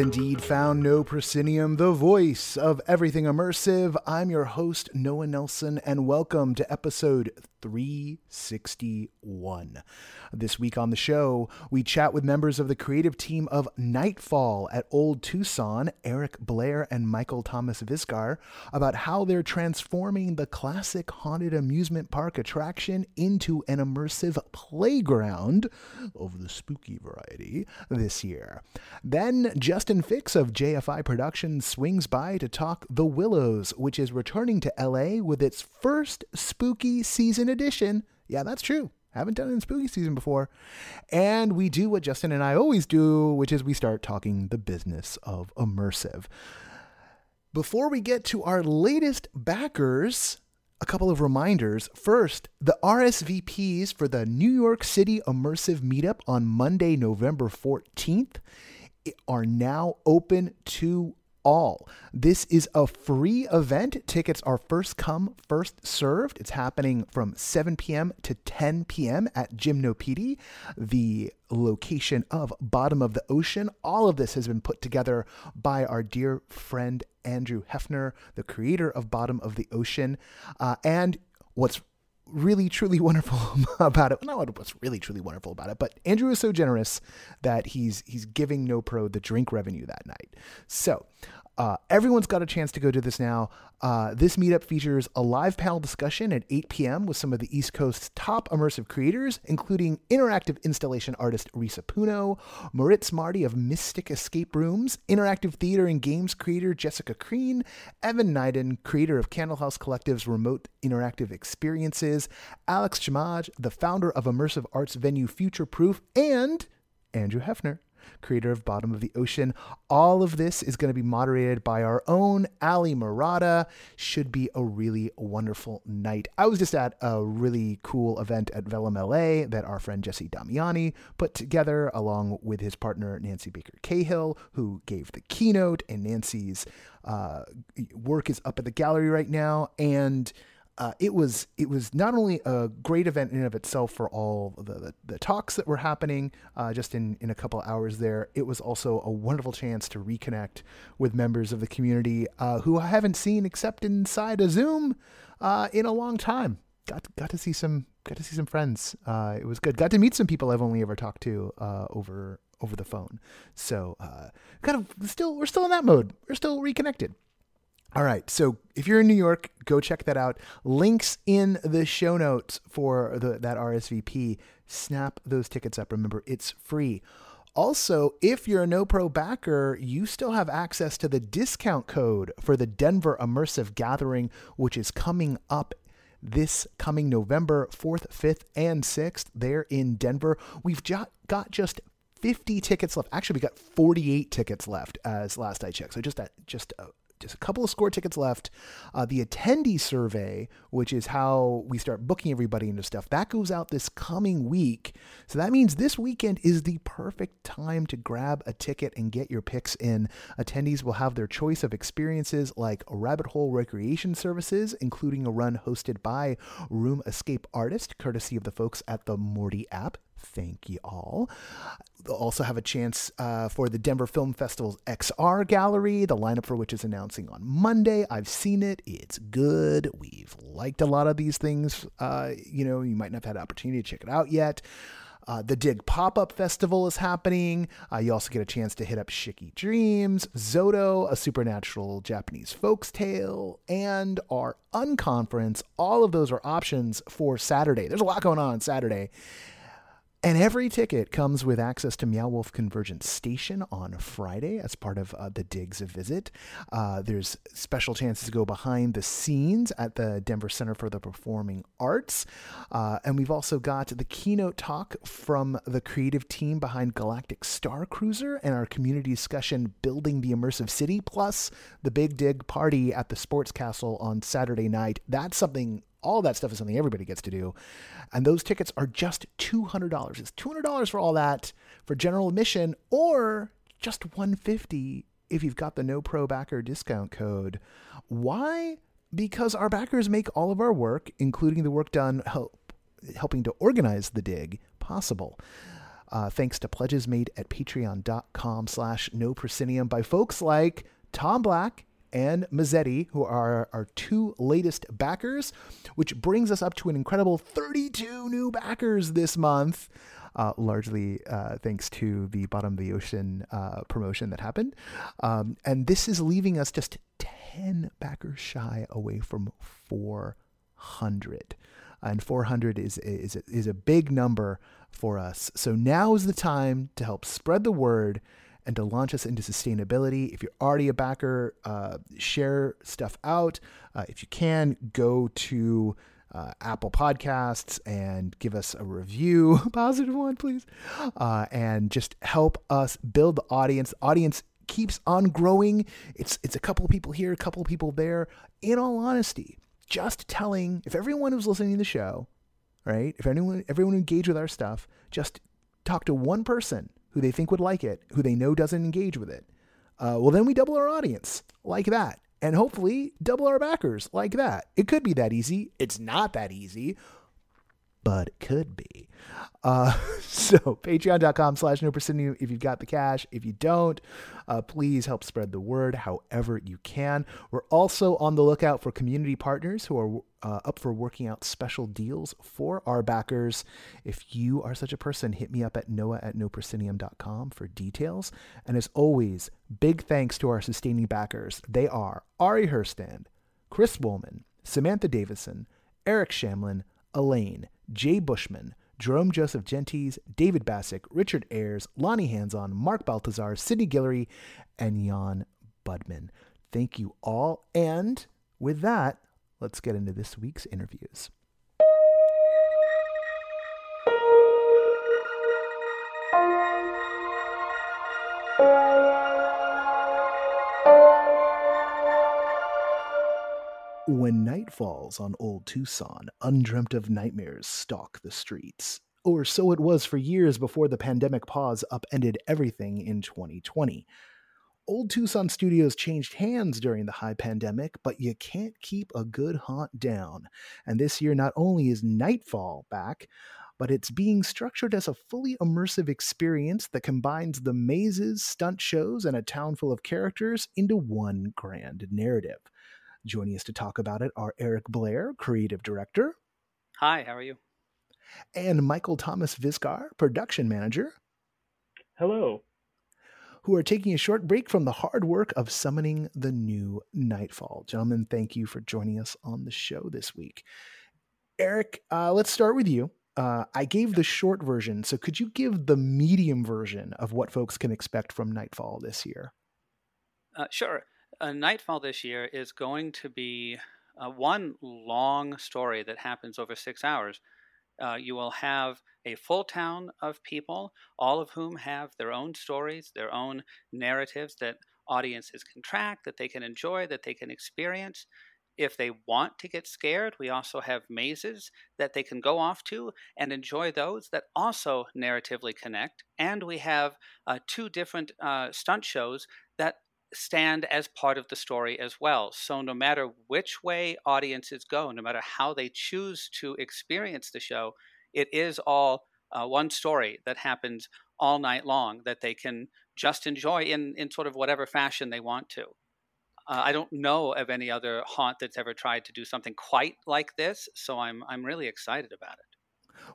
Indeed found No Proscenium, the voice of everything immersive. I'm your host, Noah Nelson, and welcome to episode 361. This week on the show, we chat with members of the creative team of Nightfall at Old Tucson, Erik Blair and Michael Thomas Visgar, about how they're transforming the classic haunted amusement park attraction into an immersive playground of the spooky variety this year. Then Justin Fix of JFI Productions swings by to talk The Willows, which is returning to LA with its first spooky season edition. Yeah, that's true. Haven't done it in spooky season before. And we do what Justin and I always do, which is we start talking the business of immersive. Before we get to our latest backers, a couple of reminders. First, the RSVPs for the New York City Immersive Meetup on Monday, November 14th are now open to all. This is a free event. Tickets are first come, first served. It's happening from 7 p.m. to 10 p.m. at Gymnopedi, the location of Bottom of the Ocean. All of this has been put together by our dear friend Andrew Hefner, the creator of Bottom of the Ocean. Uh, and what's really truly wonderful about it. Not what's really truly wonderful about it, but Andrew is so generous that he's he's giving No Pro the drink revenue that night. So uh, everyone's got a chance to go to this now. Uh, this meetup features a live panel discussion at 8 p.m. with some of the East Coast's top immersive creators, including interactive installation artist Risa Puno, Moritz Marty of Mystic Escape Rooms, interactive theater and games creator Jessica Crean, Evan Nyden, creator of Candlehouse Collective's remote interactive experiences, Alex Chamaj, the founder of immersive arts venue Future Proof, and Andrew Hefner creator of Bottom of the Ocean. All of this is going to be moderated by our own Ali Murata. Should be a really wonderful night. I was just at a really cool event at Vellum LA that our friend Jesse Damiani put together along with his partner Nancy Baker Cahill, who gave the keynote, and Nancy's uh, work is up at the gallery right now. And uh, it was it was not only a great event in and of itself for all the, the, the talks that were happening uh, just in, in a couple hours there. It was also a wonderful chance to reconnect with members of the community uh, who I haven't seen except inside a Zoom uh, in a long time. Got got to see some got to see some friends. Uh, it was good. Got to meet some people I've only ever talked to uh, over over the phone. So kind of still we're still in that mode. We're still reconnected. All right. So if you're in New York, go check that out. Links in the show notes for the, that RSVP. Snap those tickets up. Remember, it's free. Also, if you're a No Pro backer, you still have access to the discount code for the Denver Immersive Gathering, which is coming up this coming November 4th, 5th, and 6th there in Denver. We've got just 50 tickets left. Actually, we got 48 tickets left as last I checked. So just a, just a, just a couple of score tickets left. Uh, the attendee survey, which is how we start booking everybody into stuff, that goes out this coming week. So that means this weekend is the perfect time to grab a ticket and get your picks in. Attendees will have their choice of experiences like Rabbit Hole Recreation Services, including a run hosted by Room Escape Artist, courtesy of the folks at the Morty app. Thank you all. They'll also have a chance uh, for the Denver Film Festival's XR gallery, the lineup for which is announcing on Monday. I've seen it. It's good. We've liked a lot of these things. Uh, you know, you might not have had an opportunity to check it out yet. Uh, the Dig Pop Up Festival is happening. Uh, you also get a chance to hit up Shiki Dreams, Zoto, a supernatural Japanese folks tale, and our Unconference. All of those are options for Saturday. There's a lot going on Saturday. And every ticket comes with access to Meow Wolf Convergence Station on Friday as part of uh, the Digs visit. Uh, there's special chances to go behind the scenes at the Denver Center for the Performing Arts. Uh, and we've also got the keynote talk from the creative team behind Galactic Star Cruiser and our community discussion Building the Immersive City, plus the Big Dig party at the Sports Castle on Saturday night. That's something all that stuff is something everybody gets to do. And those tickets are just $200. It's $200 for all that for general admission or just 150 if you've got the no pro backer discount code. Why? Because our backers make all of our work, including the work done help, helping to organize the dig, possible. Uh, thanks to pledges made at patreon.com slash no proscenium by folks like Tom Black and Mazzetti, who are our two latest backers, which brings us up to an incredible 32 new backers this month. Uh, largely uh, thanks to the bottom of the ocean uh, promotion that happened. Um, and this is leaving us just 10 backers shy away from 400. And 400 is, is, is a big number for us. So now is the time to help spread the word and to launch us into sustainability. If you're already a backer, uh, share stuff out. Uh, if you can, go to uh, Apple Podcasts and give us a review, positive one, please, uh, and just help us build the audience. Audience keeps on growing. It's it's a couple people here, a couple people there. In all honesty, just telling if everyone who's listening to the show, right? If anyone everyone engaged with our stuff, just talk to one person who they think would like it, who they know doesn't engage with it, uh, well, then we double our audience like that. And hopefully double our backers like that. It could be that easy. It's not that easy, but it could be. Uh, so patreon.com slash no proscenium if you've got the cash. If you don't, uh, please help spread the word however you can. We're also on the lookout for community partners who are uh, up for working out special deals for our backers. If you are such a person, hit me up at noah at noproscenium.com for details. And as always, big thanks to our sustaining backers. They are Ari Herstand, Chris Woolman, Samantha Davison, Eric Shamlin, Elaine, Jay Bushman, Jerome Joseph Gentes, David Bassick, Richard Ayers, Lonnie Hanson, Mark Baltazar, Sidney Guillory, and Jan Budman. Thank you all. And with that, let's get into this week's interviews. When night falls on old Tucson, undreamt of nightmares stalk the streets. Or so it was for years before the pandemic pause upended everything in 2020. Old Tucson Studios changed hands during the high pandemic, but you can't keep a good haunt down. And this year, not only is Nightfall back, but it's being structured as a fully immersive experience that combines the mazes, stunt shows, and a town full of characters into one grand narrative. Joining us to talk about it are Erik Blair, creative director. Hi, how are you? And Michael Thomas Visgar, production manager. Hello. Who are taking a short break from the hard work of summoning the new Nightfall. Gentlemen, thank you for joining us on the show this week. Erik, uh, let's start with you. Uh, I gave the short version, so could you give the medium version of what folks can expect from Nightfall this year? Uh, sure uh, Nightfall this year is going to be uh, one long story that happens over six hours. Uh, you will have a full town of people, all of whom have their own stories, their own narratives that audiences can track, that they can enjoy, that they can experience. If they want to get scared, we also have mazes that they can go off to and enjoy those that also narratively connect. And we have uh, two different uh, stunt shows that stand as part of the story as well. So, no matter which way audiences go, no matter how they choose to experience the show, it is all uh, one story that happens all night long that they can just enjoy in, in sort of whatever fashion they want to. Uh, I don't know of any other haunt that's ever tried to do something quite like this, so I'm I'm really excited about it.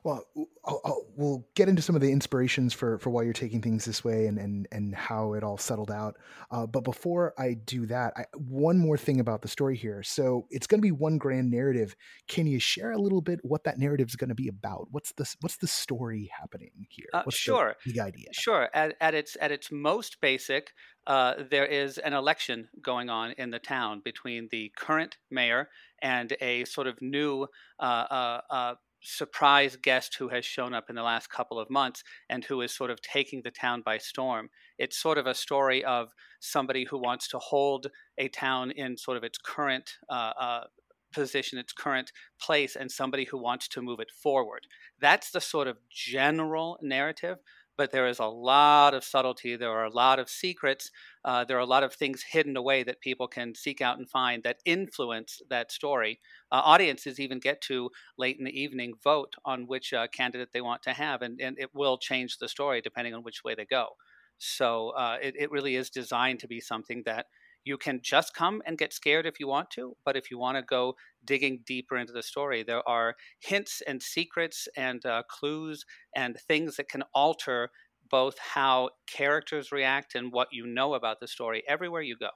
Well, I'll, I'll, we'll get into some of the inspirations for for why you're taking things this way and and and how it all settled out. Uh, but before I do that, I, one more thing about the story here. So it's going to be one grand narrative. Can you share a little bit what that narrative is going to be about? What's the what's the story happening here? Uh, sure, the big idea. Sure. At, at its at its most basic, uh, there is an election going on in the town between the current mayor and a sort of new uh, uh, uh surprise guest who has shown up in the last couple of months and who is sort of taking the town by storm. It's sort of a story of somebody who wants to hold a town in sort of its current uh, uh, position, its current place, and somebody who wants to move it forward. That's the sort of general narrative but there is a lot of subtlety. There are a lot of secrets. Uh, there are a lot of things hidden away that people can seek out and find that influence that story. Uh, audiences even get to late in the evening vote on which uh, candidate they want to have, and, and it will change the story depending on which way they go. So uh, it, it really is designed to be something that you can just come and get scared if you want to, but if you want to go digging deeper into the story, there are hints and secrets and uh, clues and things that can alter both how characters react and what you know about the story everywhere you go.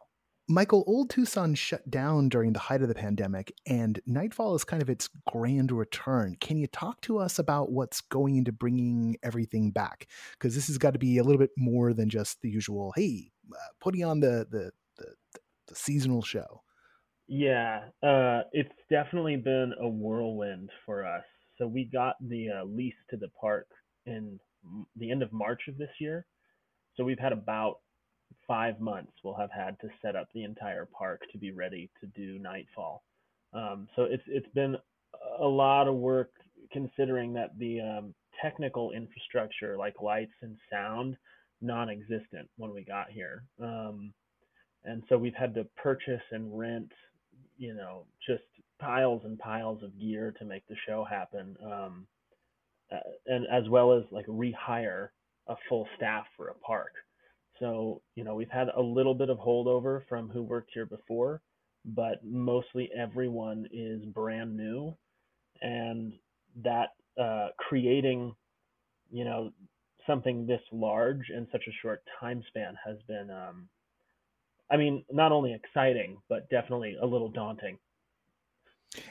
Michael, Old Tucson shut down during the height of the pandemic, and Nightfall is kind of its grand return. Can you talk to us about what's going into bringing everything back? Because this has got to be a little bit more than just the usual, hey, uh, putting on the, the the, the seasonal show. Yeah, uh, it's definitely been a whirlwind for us. So we got the uh, lease to the park in the end of March of this year. So we've had about five months. We'll have had to set up the entire park to be ready to do Nightfall. Um, so it's it's been a lot of work considering that the um, technical infrastructure like lights and sound non-existent when we got here. Um, and so we've had to purchase and rent you know just piles and piles of gear to make the show happen um, uh, and as well as like rehire a full staff for a park so you know we've had a little bit of holdover from who worked here before but mostly everyone is brand new and that uh, creating you know something this large in such a short time span has been um, I mean, not only exciting, but definitely a little daunting.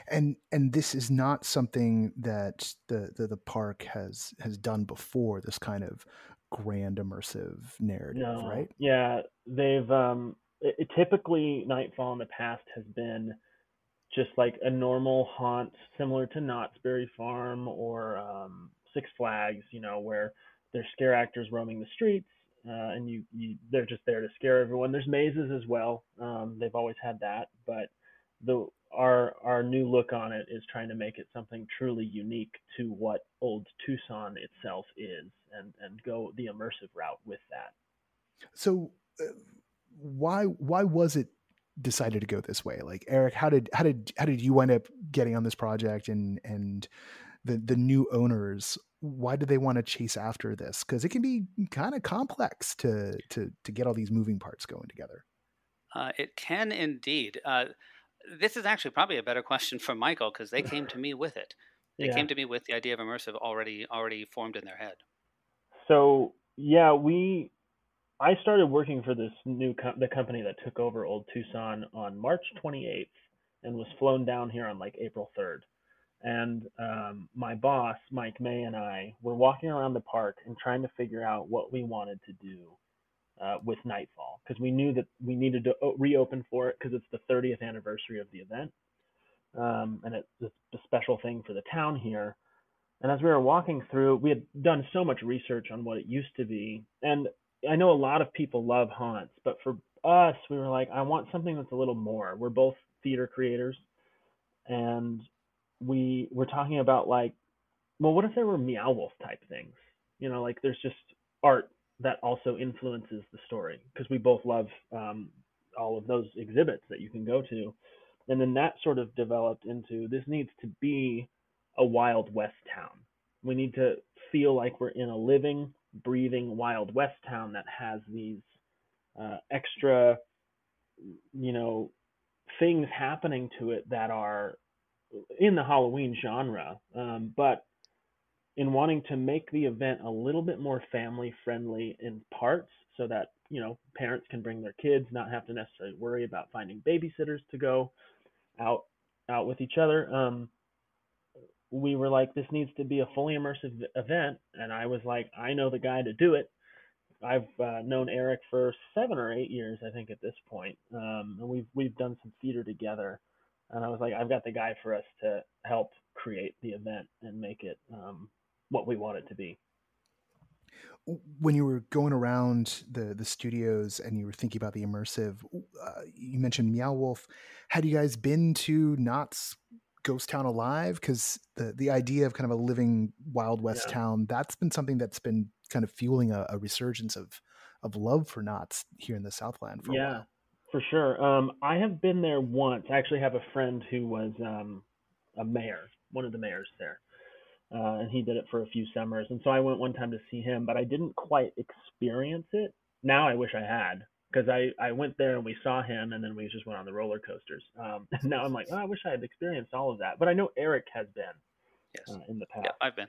And and this is not something that the, the, the park has has done before. This kind of grand immersive narrative, no. right? Yeah, they've um, it, typically Nightfall in the past has been just like a normal haunt, similar to Knott's Berry Farm or um, Six Flags. You know, where there's scare actors roaming the streets uh, and you, you they're just there to scare everyone. There's mazes as well. Um, they've always had that, but the our our new look on it is trying to make it something truly unique to what old Tucson itself is, and and go the immersive route with that. So, uh, why why was it decided to go this way? Like Erik, how did how did how did you wind up getting on this project and and the the new owners why do they want to chase after this because it can be kind of complex to to to get all these moving parts going together uh, it can indeed uh, this is actually probably a better question for michael because they came to me with it. They yeah. came to me with the idea of immersive already already formed in their head. So yeah we i started working for this new com- the company that took over old tucson on march 28th and was flown down here on like april 3rd and um, my boss Mike May and I were walking around the park and trying to figure out what we wanted to do uh, with Nightfall because we knew that we needed to reopen for it because it's the 30th anniversary of the event, um, and it's a special thing for the town here. And as we were walking through, we had done so much research on what it used to be, and I know a lot of people love haunts, but for us, we were like, I want something that's a little more. We're both theater creators, and we were talking about like, well, what if there were Meow Wolf type things? You know, like there's just art that also influences the story because we both love um, all of those exhibits that you can go to. And then that sort of developed into this needs to be a Wild West town. We need to feel like we're in a living, breathing Wild West town that has these uh, extra, you know, things happening to it that are in the Halloween genre, um, but in wanting to make the event a little bit more family friendly in parts so that you know parents can bring their kids not have to necessarily worry about finding babysitters to go out out with each other. Um, we were like this needs to be a fully immersive event and i was like i know the guy to do it. I've uh, known erik for seven or eight years i think at this point um, and we've we've done some theater together and i was like i've got the guy for us to help create the event and make it um, what we want it to be. When you were going around the the studios and you were thinking about the immersive, uh, you mentioned Meow Wolf. Had you guys been to Knott's Ghost Town Alive? Because the the idea of kind of a living Wild West yeah. town that's been something that's been kind of fueling a, a resurgence of of love for Knott's here in the Southland for yeah, for sure. Um, I have been there once. I actually have a friend who was um, a mayor, one of the mayors there uh, and he did it for a few summers. And so I went one time to see him, but I didn't quite experience it. Now I wish I had because I, I went there and we saw him and then we just went on the roller coasters. Um, now I'm like, oh, I wish I had experienced all of that. But I know Erik has been yes. Uh, in the past. Yeah, I've been.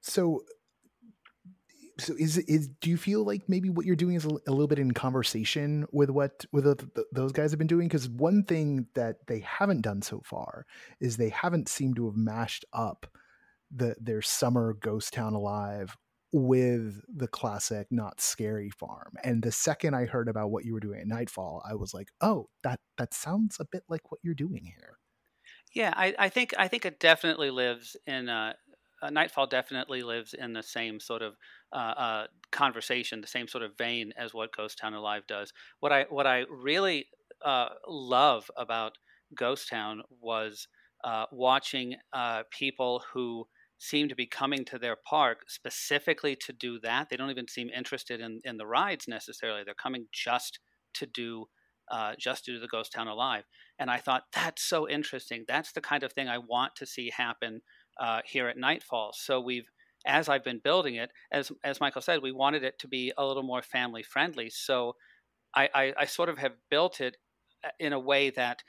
So, so is is do you feel like maybe what you're doing is a, a little bit in conversation with what with the, the, those guys have been doing? Because one thing that they haven't done so far is they haven't seemed to have mashed up the their summer ghost town alive with the classic Knott's Scary farm and the second i heard about what you were doing at nightfall i was like oh that that sounds a bit like what you're doing here yeah i, I think i think it definitely lives in uh, uh, nightfall definitely lives in the same sort of uh, uh, conversation the same sort of vein as what ghost town alive does what i what i really uh, love about ghost town was uh, watching people who seem to be coming to their park specifically to do that. They don't even seem interested in, in the rides necessarily. They're coming just to do uh, just to do the ghost town alive. And I thought that's so interesting. That's the kind of thing I want to see happen uh, here at Nightfall. So we've as I've been building it, as as Michael said, we wanted it to be a little more family friendly. So I, I, I sort of have built it uh, in a way that,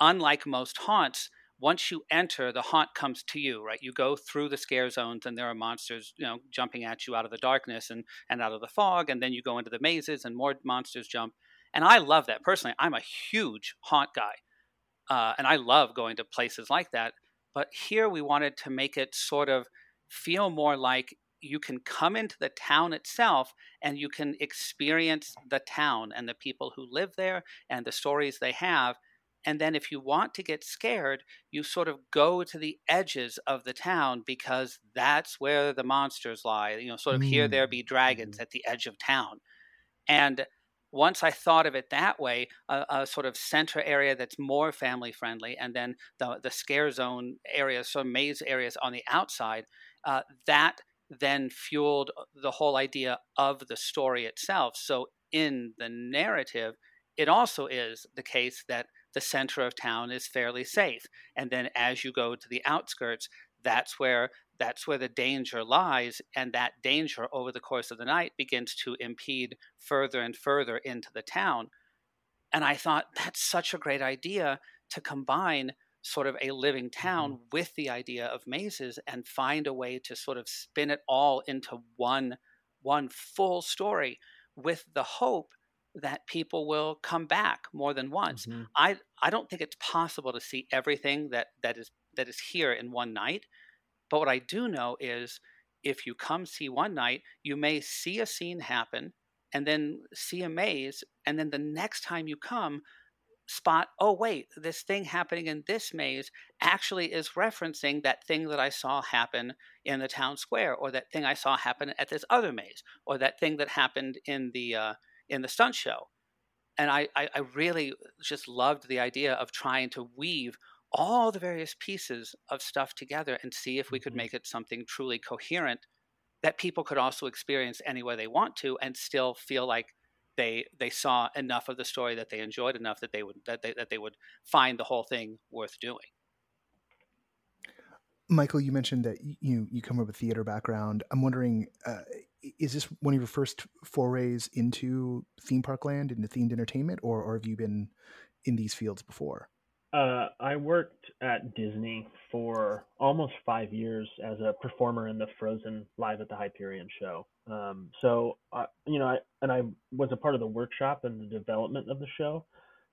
unlike most haunts, once you enter, the haunt comes to you, right? You go through the scare zones, and there are monsters, you know, jumping at you out of the darkness and and out of the fog, and then you go into the mazes, and more monsters jump. And I love that personally. I'm a huge haunt guy, uh, and I love going to places like that. But here we wanted to make it sort of feel more like you can come into the town itself and you can experience the town and the people who live there and the stories they have and then if you want to get scared, you sort of go to the edges of the town because that's where the monsters lie. You know, sort of mm. here there be dragons mm. at the edge of town. And once I thought of it that way, a, a, sort of center area that's more family friendly, and then the the scare zone areas, so maze areas on the outside, uh, that then fueled the whole idea of the story itself. So in the narrative, it also is the case that the center of town is fairly safe. And then as you go to the outskirts, that's where that's where the danger lies and that danger over the course of the night begins to impede further and further into the town and i thought that's such a great idea to combine sort of a living town mm-hmm. with the idea of mazes and find a way to sort of spin it all into one one full story with the hope that people will come back more than once. Mm-hmm. I I don't think it's possible to see everything that that is that is here in one night. But what I do know is if you come see one night, you may see a scene happen and then see a maze and then the next time you come spot oh wait this thing happening in this maze actually is referencing that thing that i saw happen in the town square or that thing i saw happen at this other maze or that thing that happened in the uh, in the stunt show. And I, I, I really just loved the idea of trying to weave all the various pieces of stuff together and see if we could mm-hmm. make it something truly coherent that people could also experience any way they want to and still feel like they they saw enough of the story that they enjoyed enough that they would that they, that they would find the whole thing worth doing. Michael, you mentioned that you you come from a theater background. I'm wondering, uh, is this one of your first forays into theme park land, into themed entertainment, or, or have you been in these fields before? Uh, I worked at Disney for almost five years as a performer in the Frozen Live at the Hyperion show. Um, so, uh, you know, I, and I was a part of the workshop and the development of the show.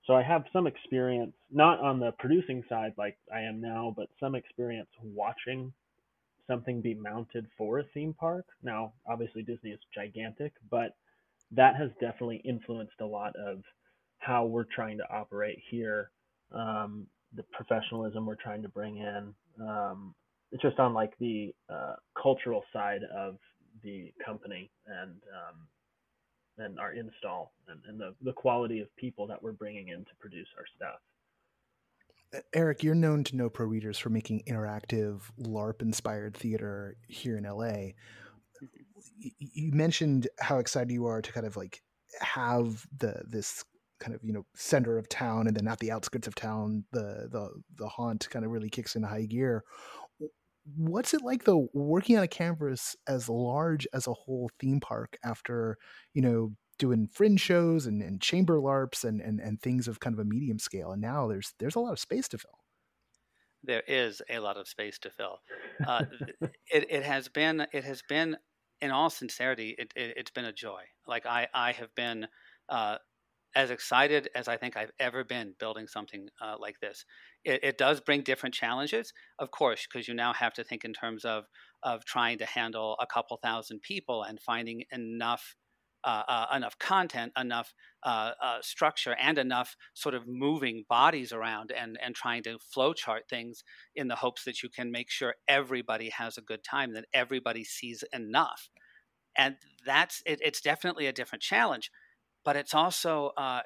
So I have some experience, not on the producing side like I am now, but some experience watching something be mounted for a theme park. Now, obviously, Disney is gigantic, but that has definitely influenced a lot of how we're trying to operate here um, the professionalism we're trying to bring in. Um, it's just on like the uh, cultural side of the company and um, and our install and, and the, the quality of people that we're bringing in to produce our stuff. Erik, you're known to know pro readers for making interactive LARP inspired theater here in LA. You mentioned how excited you are to kind of like have the this kind of you know center of town and then at the outskirts of town the the the haunt kind of really kicks into high gear. What's it like though working on a canvas as large as a whole theme park after you know doing fringe shows and, and chamber larps and, and and things of kind of a medium scale? And now there's there's a lot of space to fill. There is a lot of space to fill. Uh, it, it has been it has been in all sincerity it, it, has been a joy. Like i i have been uh, as excited as I think I've ever been building something uh, like this. It, it, does bring different challenges, of course, because you now have to think in terms of of trying to handle a couple thousand people and finding enough. Uh, uh, enough content, enough uh, uh, structure, and enough sort of moving bodies around, and and trying to flowchart things in the hopes that you can make sure everybody has a good time, that everybody sees enough, and that's it, it's definitely a different challenge but it's also uh,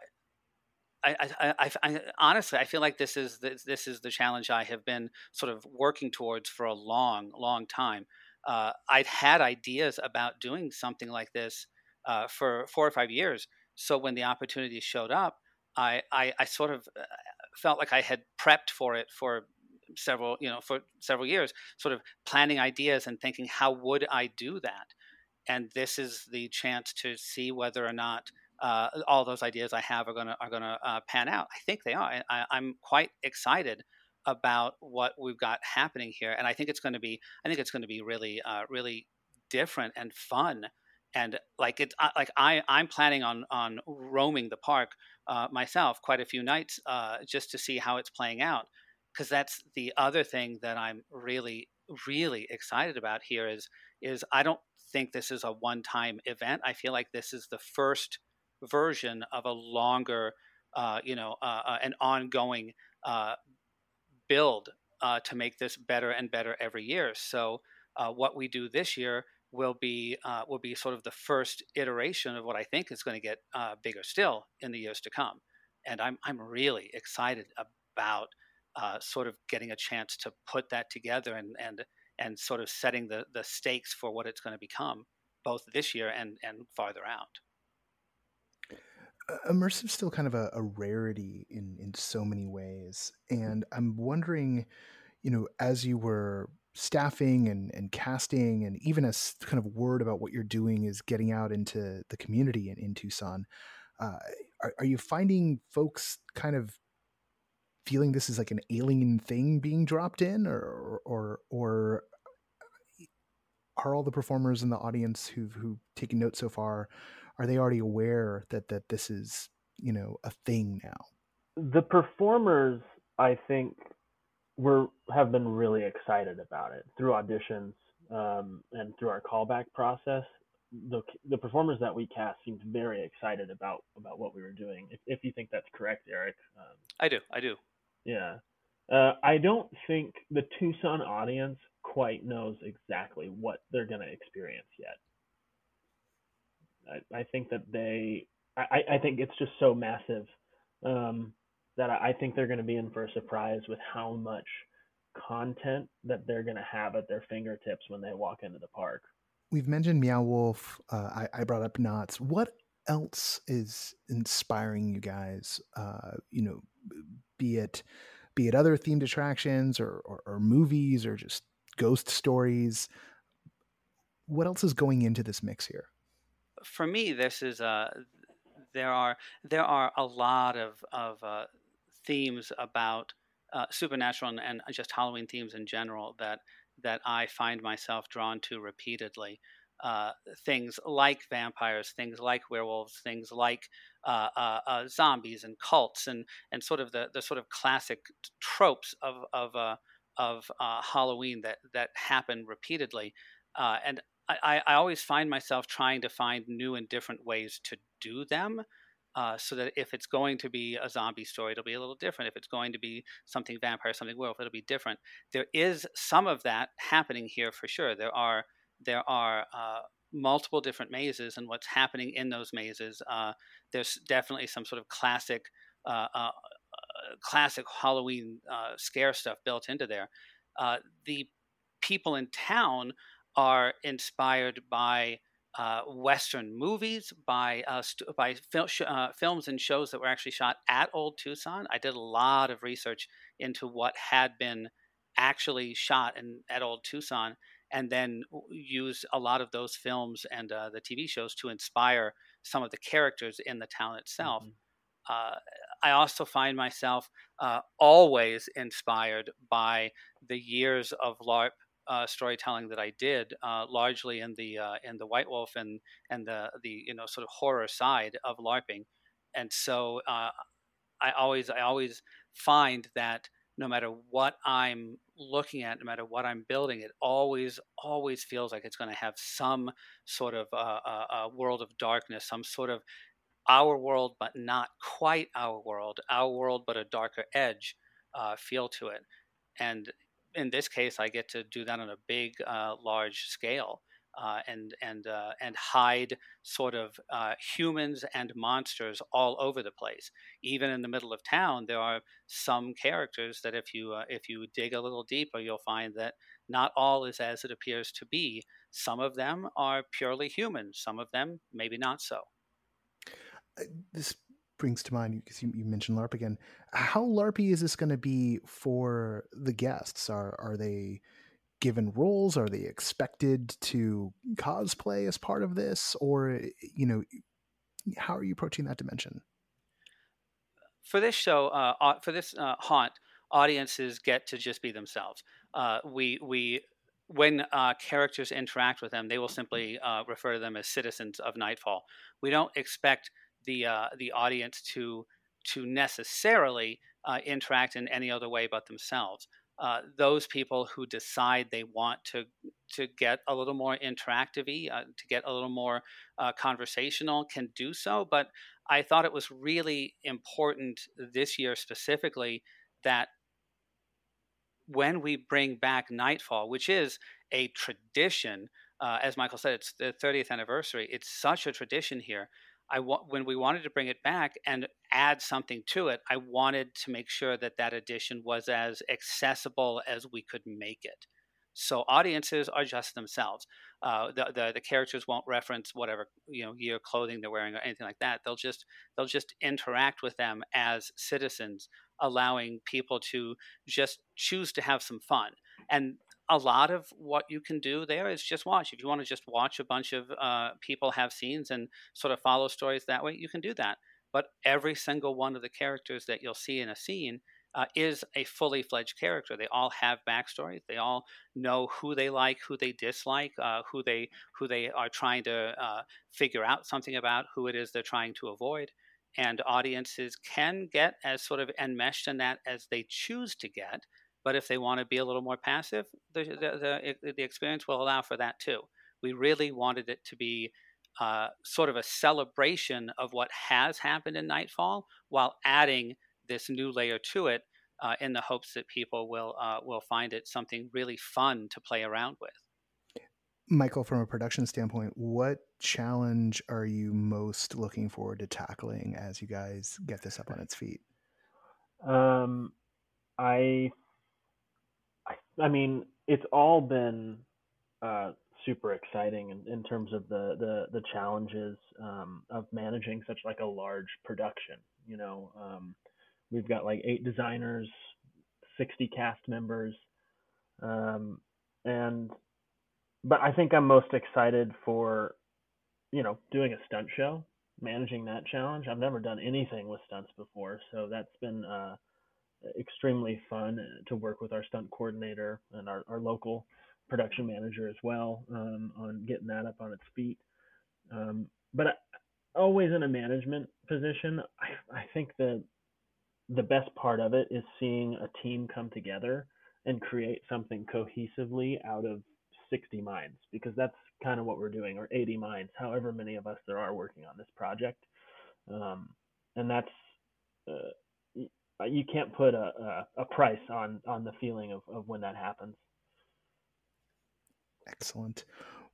I, I, I, I, honestly I feel like this is this, this, is the challenge I have been sort of working towards for a long long time. Uh, I'd had ideas about doing something like this uh, for four or five years. So when the opportunity showed up, I, I, I sort of uh, felt like I had prepped for it for several you know for several years, sort of planning ideas and thinking how would I do that. And this is the chance to see whether or not uh, all those ideas I have are gonna are gonna uh, pan out. I think they are. I, I'm quite excited about what we've got happening here, and I think it's going to be. I think it's going to be really, uh, really different and fun. And like it, like I, I'm planning on on roaming the park uh, myself quite a few nights uh, just to see how it's playing out. Because that's the other thing that I'm really, really excited about here is is I don't think this is a one time event. I feel like this is the first version of a longer, uh, you know, uh, uh an ongoing uh, build uh, to make this better and better every year. So what we do this year will be will be sort of the first iteration of what I think is going to get bigger still in the years to come. And I'm I'm really excited about sort of getting a chance to put that together and and and sort of setting the the stakes for what it's going to become both this year and and farther out immersive still kind of a, a, rarity in in so many ways and i'm wondering you know as you were staffing and and casting and even as kind of word about what you're doing is getting out into the community in, in tucson uh, are, are you finding folks kind of feeling this is like an alien thing being dropped in or or or are all the performers in the audience who've who've taken notes so far are they already aware that that this is you know a thing now? The performers, I think, were have been really excited about it through auditions um, and through our callback process. The the performers that we cast seemed very excited about about what we were doing. If if you think that's correct, Erik. Um, I do. I do. Yeah. Uh, I don't think the Tucson audience quite knows exactly what they're going to experience yet. I, I think that they, I, I think it's just so massive um, that I, I think they're going to be in for a surprise with how much content that they're going to have at their fingertips when they walk into the park. We've mentioned Meow Wolf. Uh, I, I brought up Knott's. What else is inspiring you guys? Uh, you know, be it be it other themed attractions or, or, or movies or just ghost stories. What else is going into this mix here? For me, this is a there are there are a lot of of uh, themes about uh, supernatural and, and, just Halloween themes in general that that I find myself drawn to repeatedly. Uh, things like vampires, things like werewolves, things like uh, uh, uh zombies and cults, and and sort of the, the sort of classic tropes of of uh, of uh, Halloween that that happen repeatedly. and I, I always find myself trying to find new and different ways to do them. Uh, so that if it's going to be a zombie story, it'll be a little different. If it's going to be something vampire, something werewolf, it'll be different. There is some of that happening here for sure. There are there are uh, multiple different mazes, and what's happening in those mazes. Uh, there's definitely some sort of classic uh, uh, classic Halloween scare stuff built into there. the people in town are inspired by uh, Western movies, by uh, st- by fil- sh- uh, films and shows that were actually shot at Old Tucson. I did a lot of research into what had been actually shot in, at Old Tucson, and then used a lot of those films and uh, the TV shows to inspire some of the characters in the town itself. Mm-hmm. Uh, I also find myself uh, always inspired by the years of LARP uh, storytelling that I did, uh, largely in the uh, in the White Wolf and and the the you know sort of horror side of LARPing, and so uh, I always I always find that no matter what I'm looking at, no matter what I'm building, it always always feels like it's going to have some sort of uh, uh, world of darkness, some sort of our world, but not quite our world, our world, but a darker edge feel to it. And in this case, I get to do that on a big, uh, large scale. Uh, and and uh, and hide sort of uh, humans and monsters all over the place. Even in the middle of town, there are some characters that if you uh, if you dig a little deeper, you'll find that not all is as it appears to be. Some of them are purely human. Some of them maybe not so. Uh, this brings to mind because you, you, mentioned LARP again. How LARPy is this going to be for the guests? Are are they given roles? Are they expected to cosplay as part of this, or you know, how are you approaching that dimension? For this show, uh, for this uh, haunt, audiences get to just be themselves. Uh, we we when uh, characters interact with them, they will simply uh, refer to them as citizens of Nightfall. We don't expect the uh, the audience to to necessarily uh, interact in any other way but themselves. Uh, those people who decide they want to to get a little more interactive uh, to get a little more uh, conversational, can do so. But I thought it was really important this year specifically that when we bring back Nightfall, which is a tradition, uh, as Michael said, it's the 30th anniversary. It's such a tradition here I wa- when we wanted to bring it back and add something to it, I wanted to make sure that that edition was as accessible as we could make it. So audiences are just themselves. Uh, the, the, the characters won't reference whatever you know year clothing they're wearing or anything like that. They'll just they'll just interact with them as citizens, allowing people to just choose to have some fun. And a lot of what you can do there is just watch. If you want to just watch a bunch of uh, people have scenes and sort of follow stories that way, you can do that. But every single one of the characters that you'll see in a scene uh, is a fully fledged character. They all have backstories. They all know who they like, who they dislike, uh, who they who they are trying to uh, figure out something about, who it is they're trying to avoid. And audiences can get as sort of enmeshed in that as they choose to get. But if they want to be a little more passive, the, the, the, the experience will allow for that too. We really wanted it to be uh, sort of a celebration of what has happened in Nightfall while adding this new layer to it uh, in the hopes that people will, uh, will find it something really fun to play around with. Michael, from a production standpoint, what challenge are you most looking forward to tackling as you guys get this up on its feet? Um, I I mean, it's all been uh, super exciting in, in terms of the the, the challenges um, of managing such like a large production. You know, um, we've got like eight designers, sixty cast members, um, and but I think I'm most excited for you know doing a stunt show, managing that challenge. I've never done anything with stunts before, so that's been uh, extremely fun to work with our stunt coordinator and our, our local production manager as well um, on getting that up on its feet. Um, but I, always in a management position, I, I think that the best part of it is seeing a team come together and create something cohesively out of 60 minds because that's kind of what we're doing or 80 minds however many of us there are working on this project um, and that's uh, you can't put a, a, a, price on on the feeling of, of when that happens excellent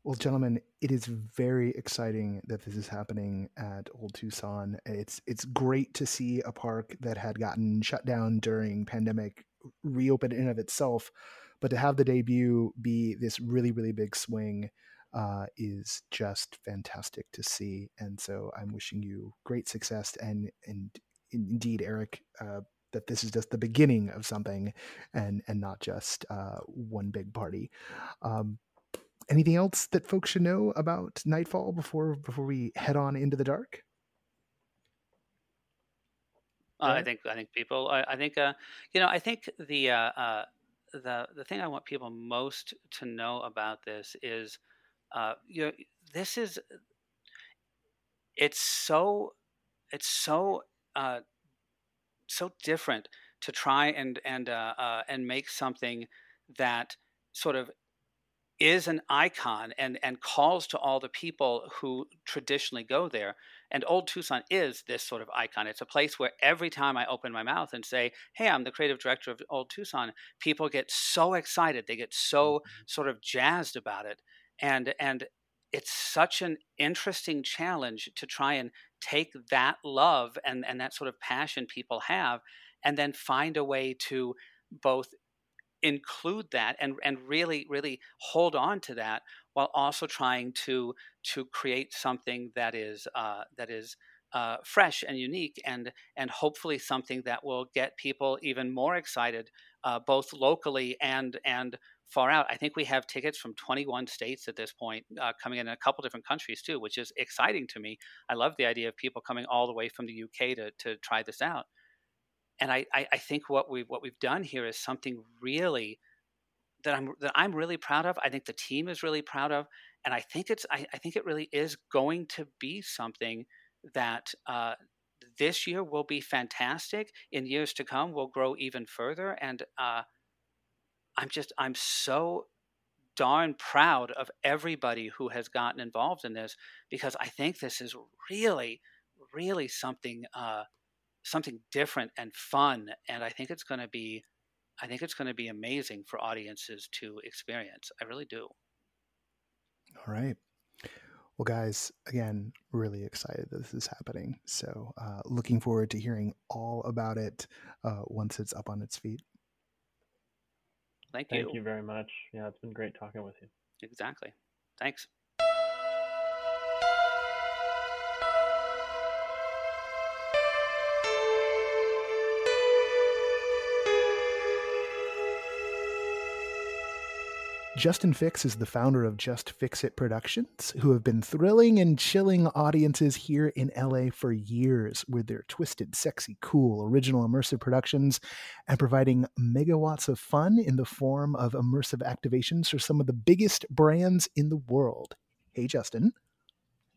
well, gentlemen, it is very exciting that this is happening at Old Tucson. It's it's great to see a park that had gotten shut down during pandemic reopen in of itself, but to have the debut be this really really big swing uh, is just fantastic to see. And so I'm wishing you great success and and indeed, Erik. Uh, that this is just the beginning of something, and and not just uh, one big party. Um, anything else that folks should know about Nightfall before before we head on into the dark? Uh, I think I think people. I, I think uh, you know. I think the uh, uh, the the thing I want people most to know about this is, uh, you know, this is. It's so, it's so, uh, so different to try and and and make something that sort of is an icon and, and calls to all the people who traditionally go there. And Old Tucson is this sort of icon. It's a place where every time I open my mouth and say, Hey, I'm the creative director of Old Tucson, people get so excited. They get so mm-hmm. sort of jazzed about it. And, and it's such an interesting challenge to try and take that love and, and that sort of passion people have and then find a way to both include that and and really really hold on to that while also trying to to create something that is uh, that is uh, fresh and unique and and hopefully something that will get people even more excited uh, both locally and and far out. I think we have tickets from 21 states at this point, uh, coming in, in a couple different countries too, which is exciting to me. I love the idea of people coming all the way from the UK to to try this out and I, I, I think what we what we've done here is something really that I'm that I'm really proud of. I think the team is really proud of, and I think it's I, I think it really is going to be something that uh, this year will be fantastic. In years to come, will grow even further, and uh, I'm just I'm so darn proud of everybody who has gotten involved in this because I think this is really really something uh, something different and fun. And I think it's going to be, I think it's going to be amazing for audiences to experience. I really do. All right. Well, guys, again, really excited that this is happening. So, uh, looking forward to hearing all about it uh, once it's up on its feet. Thank you. Thank you very much. Yeah, it's been great talking with you. Exactly. Thanks. Justin Fix is the founder of Just Fix It Productions, who have been thrilling and chilling audiences here in LA for years with their twisted, sexy, cool, original immersive productions and providing megawatts of fun in the form of immersive activations for some of the biggest brands in the world. Hey, Justin.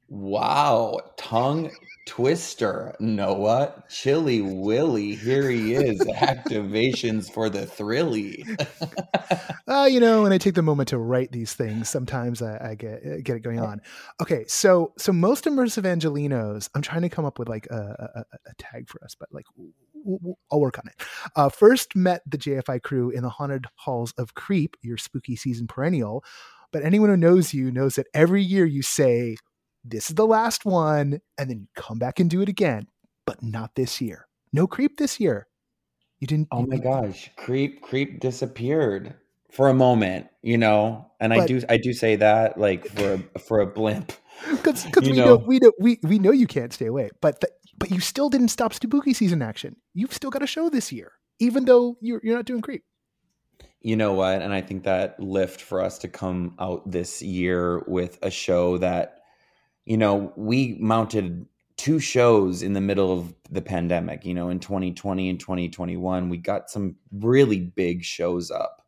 Wow, tongue twister, Noah. Chilly Willy, here he is. Activations for the thrilly. uh, you know, when I take the moment to write these things, sometimes I, I get uh, get it going on. Okay, so so most immersive Angelenos, I'm trying to come up with like a, a, a tag for us, but like I'll work on it. Uh, first met the JFI crew in the haunted halls of Creep, your spooky season perennial. But anyone who knows you knows that every year you say this is the last one, and then you come back and do it again, but not this year. No creep this year. You didn't. Oh you, my gosh, creep, creep disappeared for a moment, you know. And but, I do, I do say that like for a, for a blimp, because we know. know. we know we we know you can't stay away, but the, but you still didn't stop spooky season action. You've still got a show this year, even though you're you're not doing creep. You know what? And I think that lift for us to come out this year with a show that you know, we mounted two shows in the middle of the pandemic. You know, in 2020 and 2021, we got some really big shows up.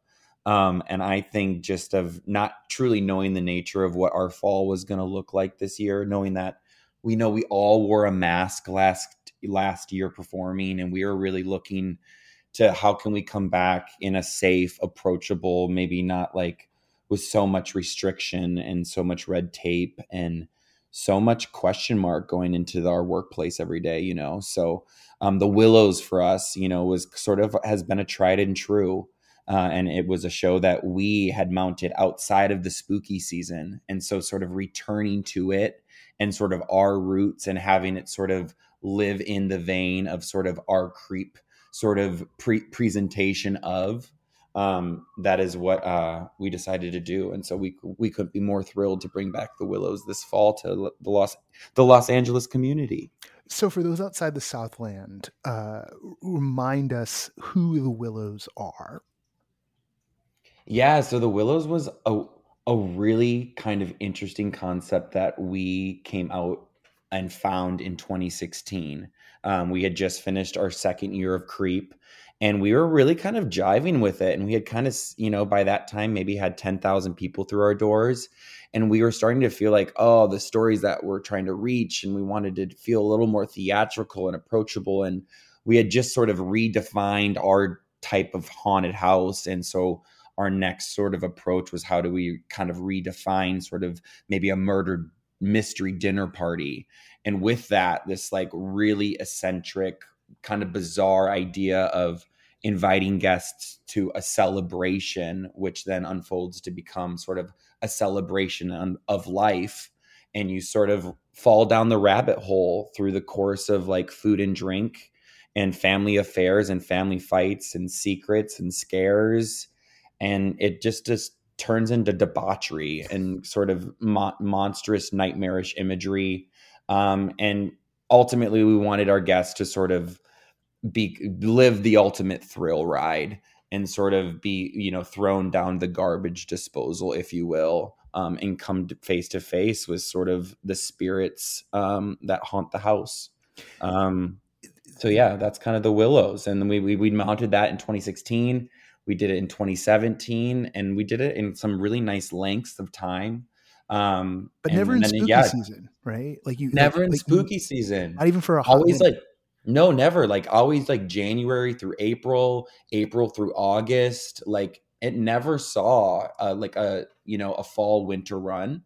Um, and I think just of not truly knowing the nature of what our fall was going to look like this year, knowing that we know we all wore a mask last last year performing, and we are really looking to how can we come back in a safe, approachable, maybe not like with so much restriction and so much red tape and so much question mark going into our workplace every day, you know. So um, the Willows for us, you know, was sort of has been a tried and true. Uh, and it was a show that we had mounted outside of the spooky season. And so, sort of returning to it and sort of our roots and having it sort of live in the vein of sort of our creep sort of pre- presentation of um, that is what uh, we decided to do, and so we we couldn't be more thrilled to bring back the Willows this fall to the Los the Los Angeles community. So, for those outside the Southland, uh, remind us who the Willows are. Yeah, so the Willows was a a really kind of interesting concept that we came out and found in 2016. Um, we had just finished our second year of Creep, and we were really kind of jiving with it. And we had kind of, you know, by that time, maybe had 10,000 people through our doors. And we were starting to feel like, oh, the stories that we're trying to reach, and we wanted to feel a little more theatrical and approachable. And we had just sort of redefined our type of haunted house. And so our next sort of approach was how do we kind of redefine sort of maybe a murdered mystery dinner party and with that this like really eccentric kind of bizarre idea of inviting guests to a celebration which then unfolds to become sort of a celebration of life and you sort of fall down the rabbit hole through the course of like food and drink and family affairs and family fights and secrets and scares and it just just turns into debauchery and sort of mo- monstrous, nightmarish imagery. Um, and ultimately, we wanted our guests to sort of be live the ultimate thrill ride and sort of be you know thrown down the garbage disposal if you will um, and come face to face with sort of the spirits um, that haunt the house um, so yeah that's kind of the willows and we, we, we mounted that in 2016 we did it in 2017, and we did it in some really nice lengths of time. Um, but never in spooky yeah, season, right? Like you never like, in like spooky you, season. Not even for a always minute. like no, never. Like always like January through April, April through August. Like it never saw uh, like a you know a fall winter run.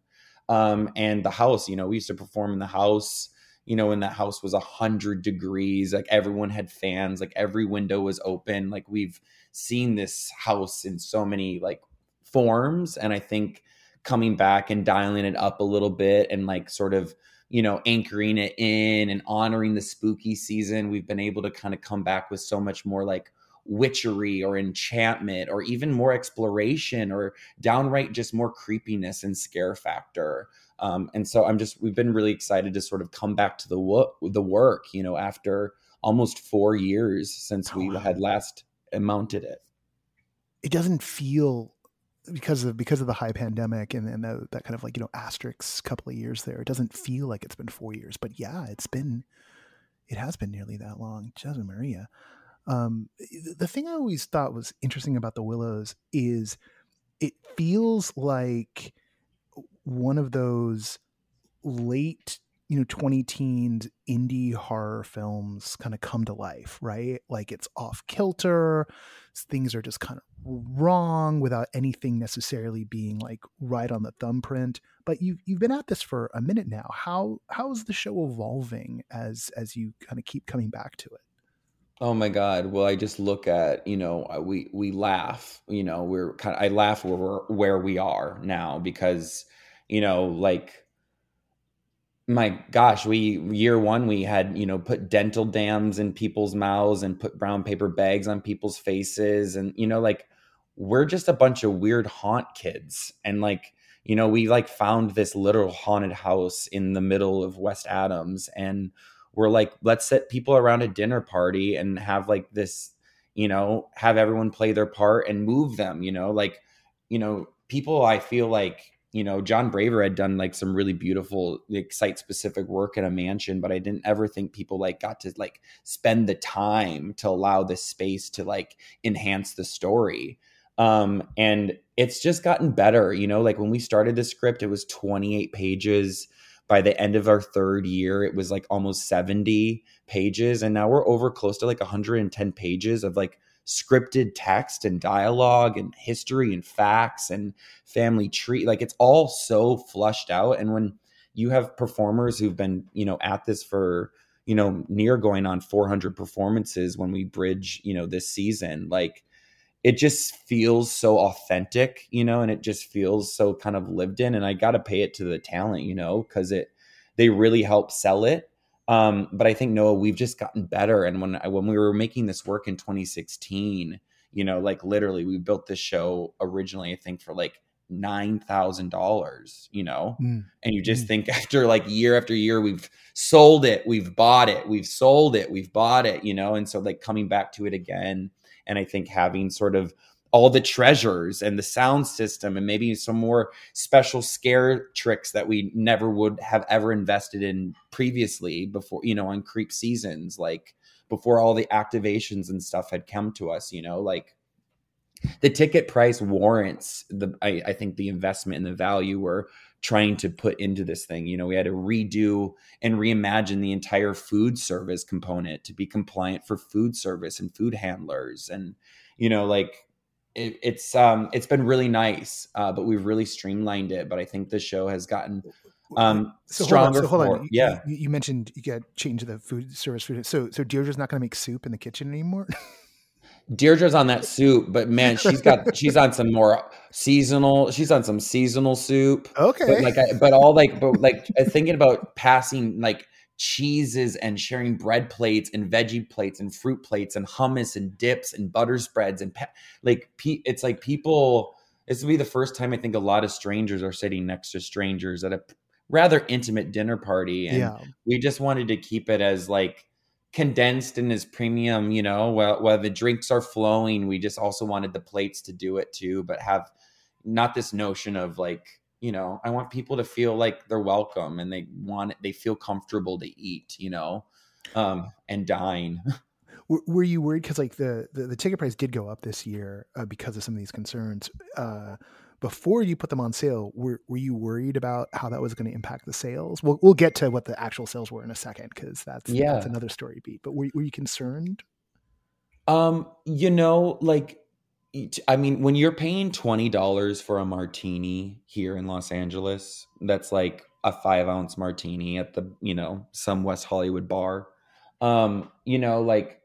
Um, and the house, you know, we used to perform in the house you know, when that house was a hundred degrees, like everyone had fans, like every window was open. Like we've seen this house in so many like forms. And I think coming back and dialing it up a little bit and like sort of, you know, anchoring it in and honoring the spooky season, we've been able to kind of come back with so much more like witchery or enchantment or even more exploration or downright just more creepiness and scare factor. Um, and so I'm just we've been really excited to sort of come back to the wo- the work, you know, after almost four years since oh, we had last mounted it. It doesn't feel because of because of the high pandemic and, and the, that kind of like you know asterisk couple of years there. It doesn't feel like it's been four years, but yeah, it's been it has been nearly that long. José María. Um, the thing I always thought was interesting about the Willows is it feels like one of those late you know 20 teens indie horror films kind of come to life right? Like it's off kilter things are just kind of wrong without anything necessarily being like right on the thumbprint. But you you've been at this for a minute now. How how is the show evolving as as you kind of keep coming back to it? Oh my God. Well, I just look at, you know, uh, we, we laugh, you know, we're kind of, I laugh where we're, where we are now because you know, like my gosh, we year one we had, you know, put dental dams in people's mouths and put brown paper bags on people's faces. And you know, like we're just a bunch of weird haunt kids. And like you know, we like found this literal haunted house in the middle of West Adams. And we're like, let's set people around a dinner party and have like this, you know, have everyone play their part and move them, you know, like, you know, people I feel like you know, Jon Braver had done like some really beautiful like site specific work in a mansion, but I didn't ever think people like got to like spend the time to allow this space to like enhance the story. Um, and it's just gotten better, you know, like when we started the script, it was 28 pages. By the end of our third year, it was like almost 70 pages. And now we're over close to like 110 pages of like scripted text and dialogue and history and facts and family tree like it's all so flushed out and when you have performers who've been you know at this for you know near going on 400 performances when we bridge you know this season like it just feels so authentic you know and it just feels so kind of lived in and i got to pay it to the talent you know cuz it they really help sell it um, but I think Noah, we've just gotten better. And when when we were making this work in 2016, you know, like literally, we built this show originally, I think, for like nine thousand dollars. You know, mm. and you just mm. think after like year after year, we've sold it, we've bought it, we've sold it, we've bought it. You know, and so like coming back to it again, and I think having sort of all the treasures and the sound system and maybe some more special scare tricks that we never would have ever invested in previously before you know on creep seasons like before all the activations and stuff had come to us you know like the ticket price warrants the I, I, think the investment and the value we're trying to put into this thing you know we had to redo and reimagine the entire food service component to be compliant for food service and food handlers and you know like it, it's um it's been really nice, uh, but we've really streamlined it. But I think the show has gotten um so stronger. Hold on, so hold on. yeah, you, you, mentioned you got change the food service food. So so Deirdre's not going to make soup in the kitchen anymore. Deirdre's on that soup, but man, she's got she's on some more seasonal. She's on some seasonal soup. Okay, but like, I, but all like, but like uh, thinking about passing like cheeses and sharing bread plates and veggie plates and fruit plates and hummus and dips and butter spreads and like pe- it's like people this will be the first time i think a lot of strangers are sitting next to strangers at a rather intimate dinner party and yeah. we just wanted to keep it as like condensed and as premium you know while, while the drinks are flowing we just also wanted the plates to do it too but have not this notion of like you know i want people to feel like they're welcome and they want it, they feel comfortable to eat you know um and dine. Were, you worried? Because like the, the, the ticket price did go up this year uh, because of some of these concerns. Uh before you put them on sale were, were you worried about how that was going to impact the sales we'll, we'll get to what the actual sales were in a second because that's yeah that's another story beat but were, were you concerned um you know like I mean, when you're paying twenty dollars for a martini here in Los Angeles, that's like a five ounce martini at the you know some West Hollywood bar. Um, you know, like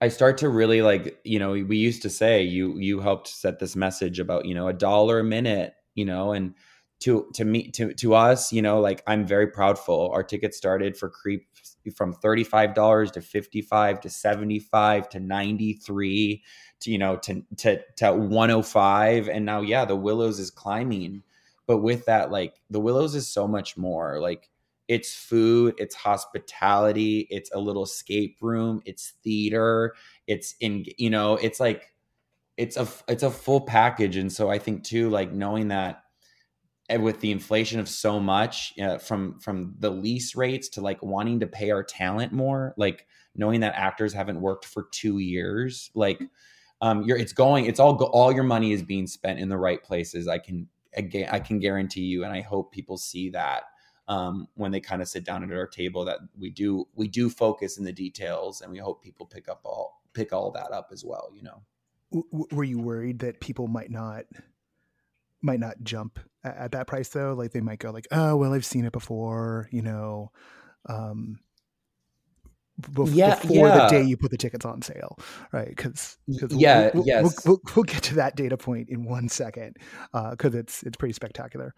I start to really like you know we used to say you you helped set this message about you know a dollar a minute, you know, and to to me to to us, you know, like I'm very proudful. Our tickets started for Creep from thirty five dollars to fifty five to seventy five to ninety three to you know to to to 105 and now yeah the willows is climbing but with that like the willows is so much more like it's food it's hospitality it's a little escape room it's theater it's in you know it's like it's a it's a full package. And so i think too like knowing that eh, with the inflation of so much from from the lease rates to like wanting to pay our talent more like knowing that actors haven't worked for two years like um, you're it's going it's all all your money is being spent in the right places. I can again i can guarantee you and i hope people see that um, when they kind of sit down at our table that we do we do focus in the details and we hope people pick up all pick all that up as well you know w- were you worried that people might not might not jump at, at that price though like they might go like oh well i've seen it before you know um bef- yeah, before yeah. the day you put the tickets on sale, right? Because yeah, we'll, yes, we'll, we'll, we'll, get to that data point in one second because uh, it's it's pretty spectacular.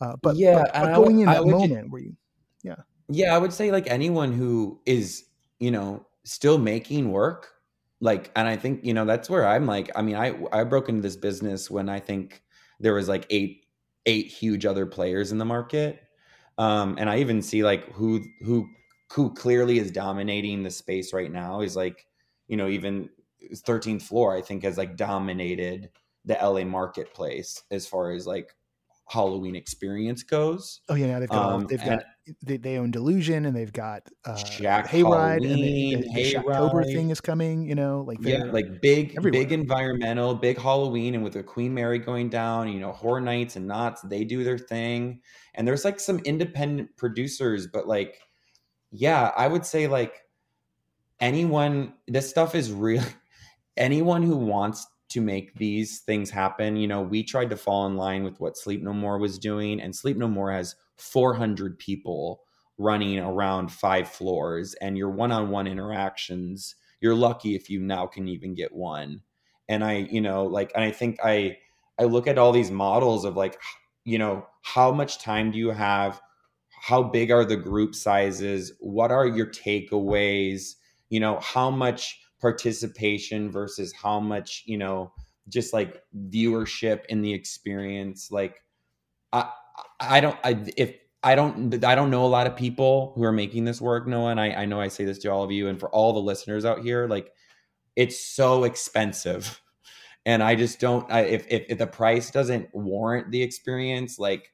Uh, but yeah, but, but going in that moment just, where you, yeah, yeah, I would say like anyone who is you know still making work, like, and I think you know that's where I'm like, I mean, I I broke into this business when I think there was like eight eight huge other players in the market. Um, and I even see like who who who clearly is dominating the space right now is like, you know, even 13th floor, I think has like dominated the LA marketplace as far as like Halloween experience goes. Oh yeah, they've got um, they've got they, they own Delusion and they've got uh, Jack Hayride and the, the, the Shocktober thing is coming. You know, like yeah, like big everywhere. big environmental, big Halloween, and with the Queen Mary going down, you know, Horror Nights and Knott's. they do their thing, and there's like some independent producers, but like, yeah, I would say like anyone, this stuff is really anyone who wants to make these things happen. You know, we tried to fall in line with what Sleep No More was doing, and Sleep No More has 400 people running around five floors, and your one on one interactions, you're lucky if you now can even get one. And I, you know, like, and I think I, I look at all these models of like, you know, how much time do you have? How big are the group sizes? What are your takeaways? You know, how much participation versus how much you know just like viewership in the experience like i i don't i if i don't i don't know a lot of people who are making this work noah and i, I know i say this to all of you and for all the listeners out here like it's so expensive. And i just don't I, if, if if the price doesn't warrant the experience like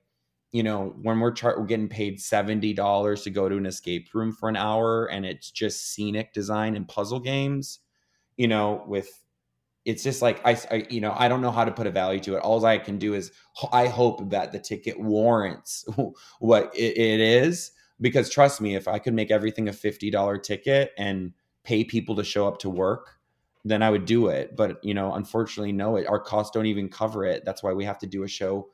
you know when we're, char- we're getting paid $70 to go to an escape room for an hour and it's just scenic design and puzzle games you know with it's just like I, I, you know i don't know how to put a value to it. All i can do is i hope that the ticket warrants what it, it is because trust me if i could make everything a $50 ticket and pay people to show up to work then i would do it. But you know unfortunately no it, our costs don't even cover it. That's why we have to do a show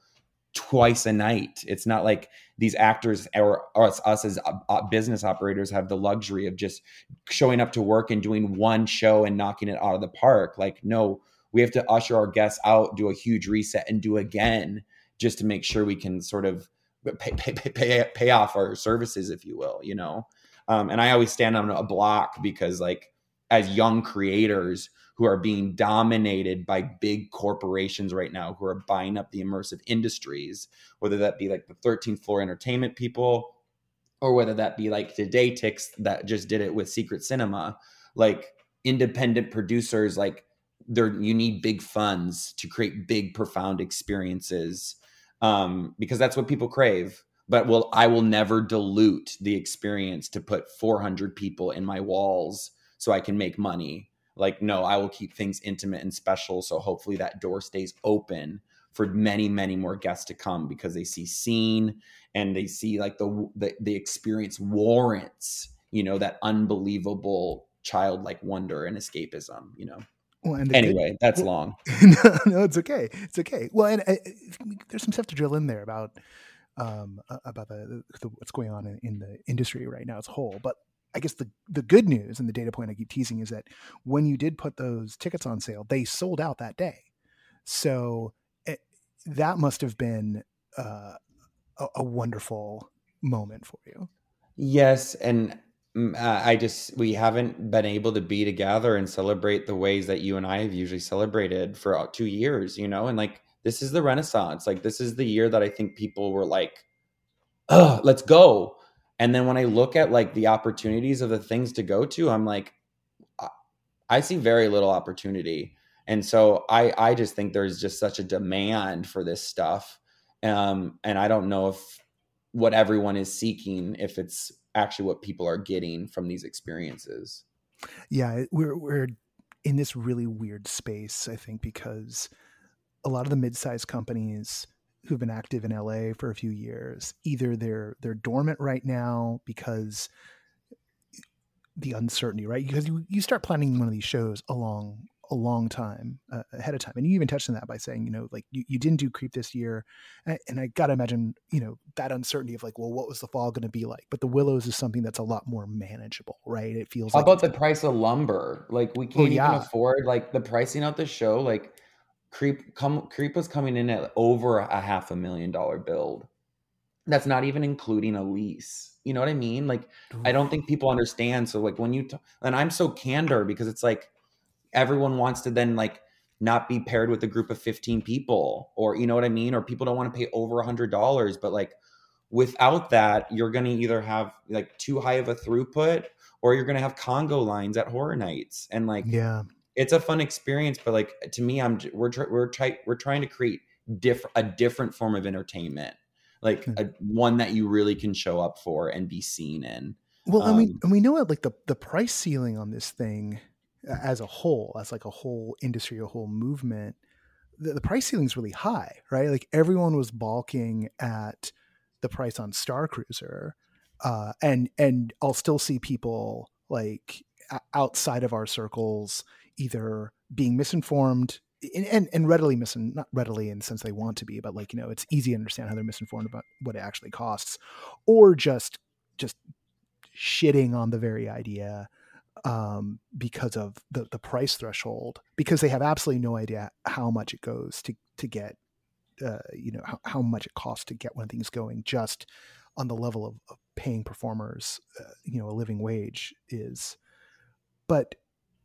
twice a night. It's not like these actors or, us, us, as uh, uh, business operators have the luxury of just showing up to work and doing one show and knocking it out of the park. Like, no, we have to usher our guests out, do a huge reset, and do again just to make sure we can sort of pay pay, pay, pay off our services, if you will. You know, um, and I always stand on a block because, like, as young creators who are being dominated by big corporations right now who are buying up the immersive industries, whether that be like the 13th floor entertainment people or whether that be like TodayTix that just did it with secret cinema. Like independent producers like there you need big funds to create big profound experiences um, because that's what people crave. But will i will never dilute the experience to put 400 people in my walls so i can make money like no i will keep things intimate and special so hopefully that door stays open for many many more guests to come because they see scene and they see like the the, the experience warrants you know that unbelievable childlike wonder and escapism you know well, and anyway, good, that's well, long. no, no, it's okay. It's okay. Well, and uh, there's some stuff to drill in there about um, about the, the, what's going on in, in, the industry right now as a whole. But I guess the the good news and the data point I keep teasing is that when you did put those tickets on sale, they sold out that day. So it, eh, that must have been uh, a, a, wonderful moment for you. Yes, and mm, uh, I just we haven't been able to be together and celebrate the ways that you and I have usually celebrated for two years. You know, and like this is the Renaissance. Like this is the year that I think people were like, "Oh, let's go." And then when I look at like the opportunities of the things to go to, I'm like, I see very little opportunity. And so I, I just think there's just such a demand for this stuff. Um, and I don't know if what everyone is seeking, if it's actually what people are getting from these experiences. Yeah, we're, we're in this really weird space, I think, because a lot of the mid-sized companies who've been active in LA for a few years. Either they're they're dormant right now because the uncertainty, right? Because you, you start planning one of these shows along a long time uh, ahead of time. And you even touched on that by saying, you know, like you, you didn't do creep this year. And, and I got to imagine, you know, that uncertainty of like, well, what was the fall going to be like? But the Willows is something that's a lot more manageable, right? It feels How like about the price of lumber? Like we can't yeah. even afford like the pricing out the show. Like Creep come Creep was coming in at over a half a million dollar build. That's not even including a lease. You know what I mean? Like I don't think people understand. So like when you t- and I'm so candor because it's like everyone wants to then like not be paired with a group of 15 people or you know what I mean? Or people don't want to pay over a hundred dollars. But like without that, you're gonna either have like too high of a throughput or you're gonna have Congo lines at horror nights. And like yeah, it's a fun experience but like to me i'm we're we're trying we're trying to create different a different form of entertainment like hmm. a, one that you really can show up for and be seen in well um, I mean, and we know it like the the price ceiling on this thing as a whole as like a whole industry a whole movement the, the price ceiling is really high right like everyone was balking at the price on Starcruiser uh, and and i'll still see people like outside of our circles either being misinformed and, and readily mis not readily in the sense they want to be, but like you know, it's easy to understand how they're misinformed about what it actually costs, or just just shitting on the very idea um, because of the the price threshold, because they have absolutely no idea how much it goes to to get, uh, you know, how, how much it costs to get one of going, just on the level of, of paying performers, uh, you know, a living wage is, but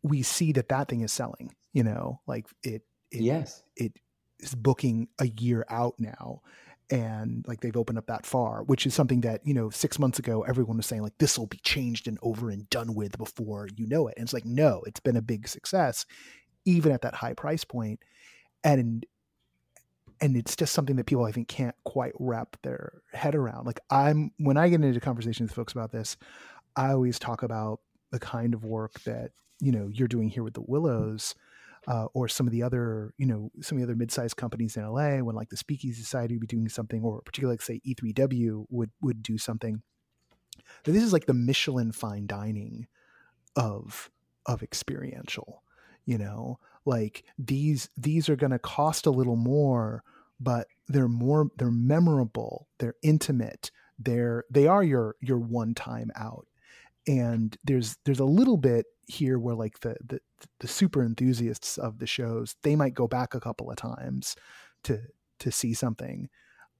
we see that that thing is selling you know like it, it yes. it is booking a year out now and like they've opened up that far which is something that you know six months ago everyone was saying like this will be changed and over and done with before you know it. And it's like no it's been a big success even at that high price point and and it's just something that people i think can't quite wrap their head around. Like i'm when i get into conversations with folks about this i always talk about the kind of work that you know you're doing here with the willows uh, or some of the other, you know, some of the other mid-sized companies in LA, when like the Speakeasy Society would be doing something, or particularly like say E3W would would do something. That this is like the Michelin fine dining of of experiential, you know, like these these are going to cost a little more, but they're more they're memorable, they're intimate, they're they are your your one time out and there's there's a little bit here where like the, the the super enthusiasts of the shows they might go back a couple of times to to see something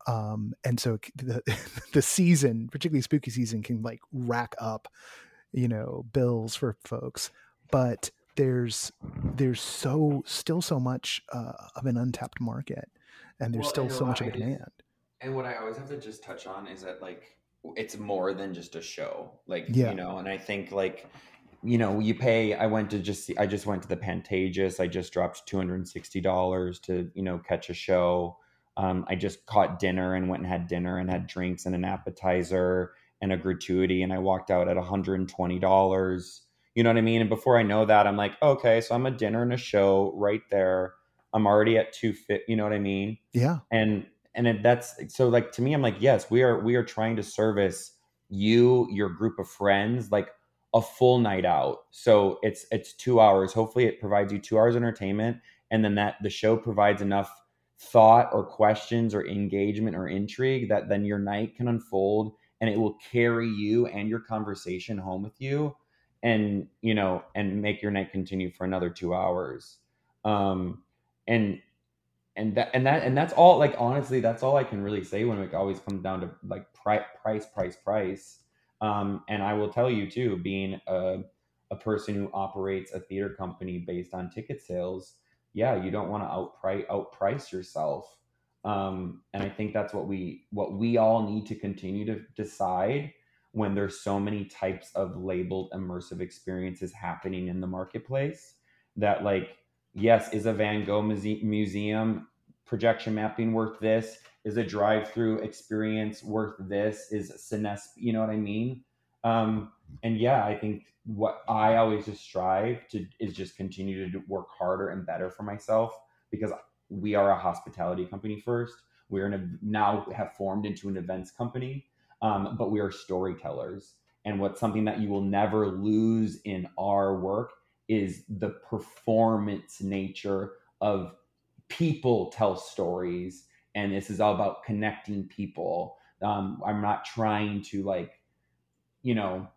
um and so the the season particularly spooky season can like rack up you know bills for folks but there's there's so still so much uh, of an untapped market and there's well, still so much of a demand. and what i always have to just touch on is that like it's more than just a show like yeah. you know and i think like you know you pay i went to just see, i just went to the pantages. I just dropped $260 to you know catch a show. Um, i just caught dinner and went and had dinner and had drinks and an appetizer and a gratuity and i walked out at $120 you know what i mean? And before i know that i'm like okay so i'm a dinner and a show right there. I'm already at 250 you know what i mean? Yeah. And and that's so like to me i'm like yes we are we are trying to service you your group of friends like a full night out. So it's it's two hours. Hopefully it provides you two hours entertainment and then that the show provides enough thought or questions or engagement or intrigue that then your night can unfold and it will carry you and your conversation home with you and you know and make your night continue for another two hours. Um and and that and that and that's all like honestly that's all i can really say when it always comes down to like price price price price. Um, and i will tell you too being a, a person who operates a theater company based on ticket sales yeah you don't want to outprice outprice yourself. Um, and i think that's what we what we all need to continue to decide when there's so many types of labeled immersive experiences happening in the marketplace that like yes, is a Van Gogh muse- museum projection mapping worth this? Is a drive-through experience worth this? Is Cines, you know what I mean? Um, and yeah, I think what I always just strive to is just continue to work harder and better for myself because we are a hospitality company first. We're a, now have formed into an events company, um, but we are storytellers. And what's something that you will never lose in our work is the performance nature of people tell stories and this is all about connecting people. Um, i'm not trying to like you know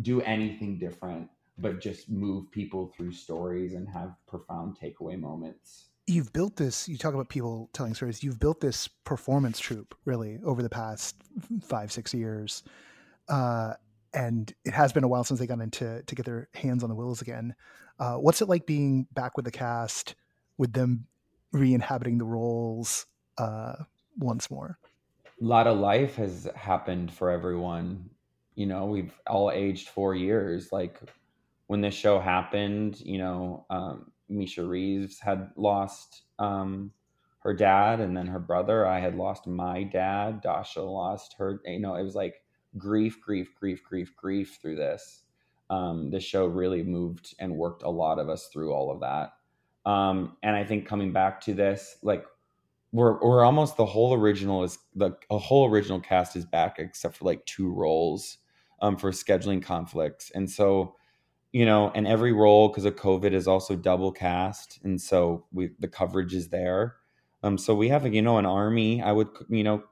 do anything different but just move people through stories and have profound takeaway moments. You've built this you talk about people telling stories you've built this performance troupe really over the past five six years. Uh, and it has been a while since they got into to get their hands on the willows again. Uh, what's it like being back with the cast, with them re-inhabiting the roles uh, once more? A lot of life has happened for everyone. You know, we've all aged four years. Like when this show happened, you know, um, Misha Reeves had lost um, her dad and then her brother. I had lost my dad. Dasha lost her. You know, it was like grief, grief, grief, grief, grief through this. Um, the show really moved and worked a lot of us through all of that. Um, and I think coming back to this, like we're we're almost the whole original is the a whole original cast is back except for like two roles um, for scheduling conflicts, and so you know, and every role because of COVID is also double cast, and so we the coverage is there. Um, so we have you know an army. I would you know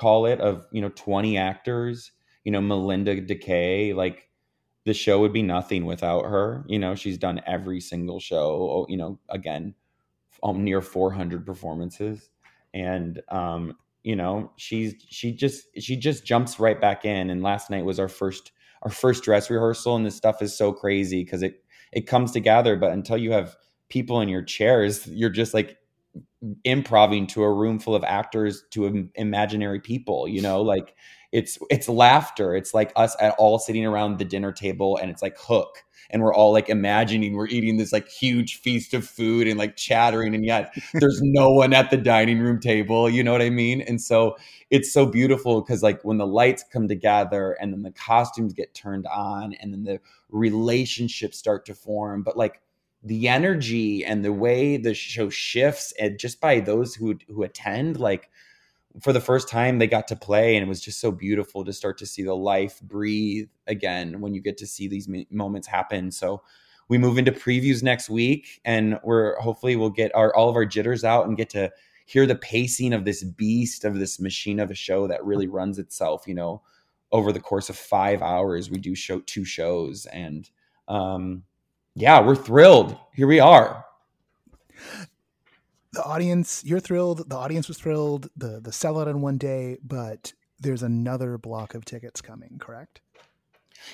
call it of you know twenty actors. You know, Melinda Decay, like the show would be nothing without her. You know, she's done every single show. You know, again, um, near 400 performances, and um, you know, she's she just she just jumps right back in. And last night was our first our first dress rehearsal, and this stuff is so crazy because it it comes together. But until you have people in your chairs, you're just like improving to a room full of actors to imaginary people. You know, like it's it's laughter. It's like us at all sitting around the dinner table, and it's like Hook and we're all like imagining we're eating this like huge feast of food and like chattering and yet there's no one at the dining room table you know what i mean and so it's so beautiful because like when the lights come together and then the costumes get turned on and then the relationships start to form but like the energy and the way the show shifts and just by those who who attend like for the first time they got to play and it was just so beautiful to start to see the life breathe again when you get to see these moments happen. So we move into previews next week and we're hopefully we'll get our all of our jitters out and get to hear the pacing of this beast of this machine of a show that really runs itself you know over the course of five hours. We do show two shows and um yeah we're thrilled. Here we are. The audience you're thrilled. The audience was thrilled. The the sellout in one day but there's another block of tickets coming correct?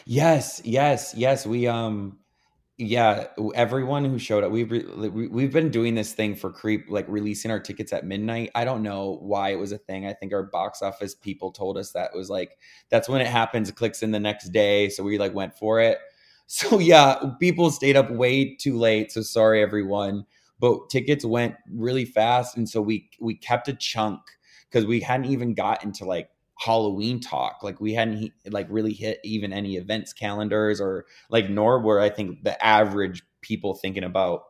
Yes yes yes. We um yeah everyone who showed up we've re- we've been doing this thing for creep like releasing our tickets at midnight. I don't know why it was a thing. I think our box office people told us that was like that's when it happens it clicks in the next day. So we like went for it so yeah people stayed up way too late so sorry everyone but tickets went really fast and so we we kept a chunk because we hadn't even got into like Halloween talk. Like we hadn't like really hit even any events calendars or like nor were I think the average people thinking about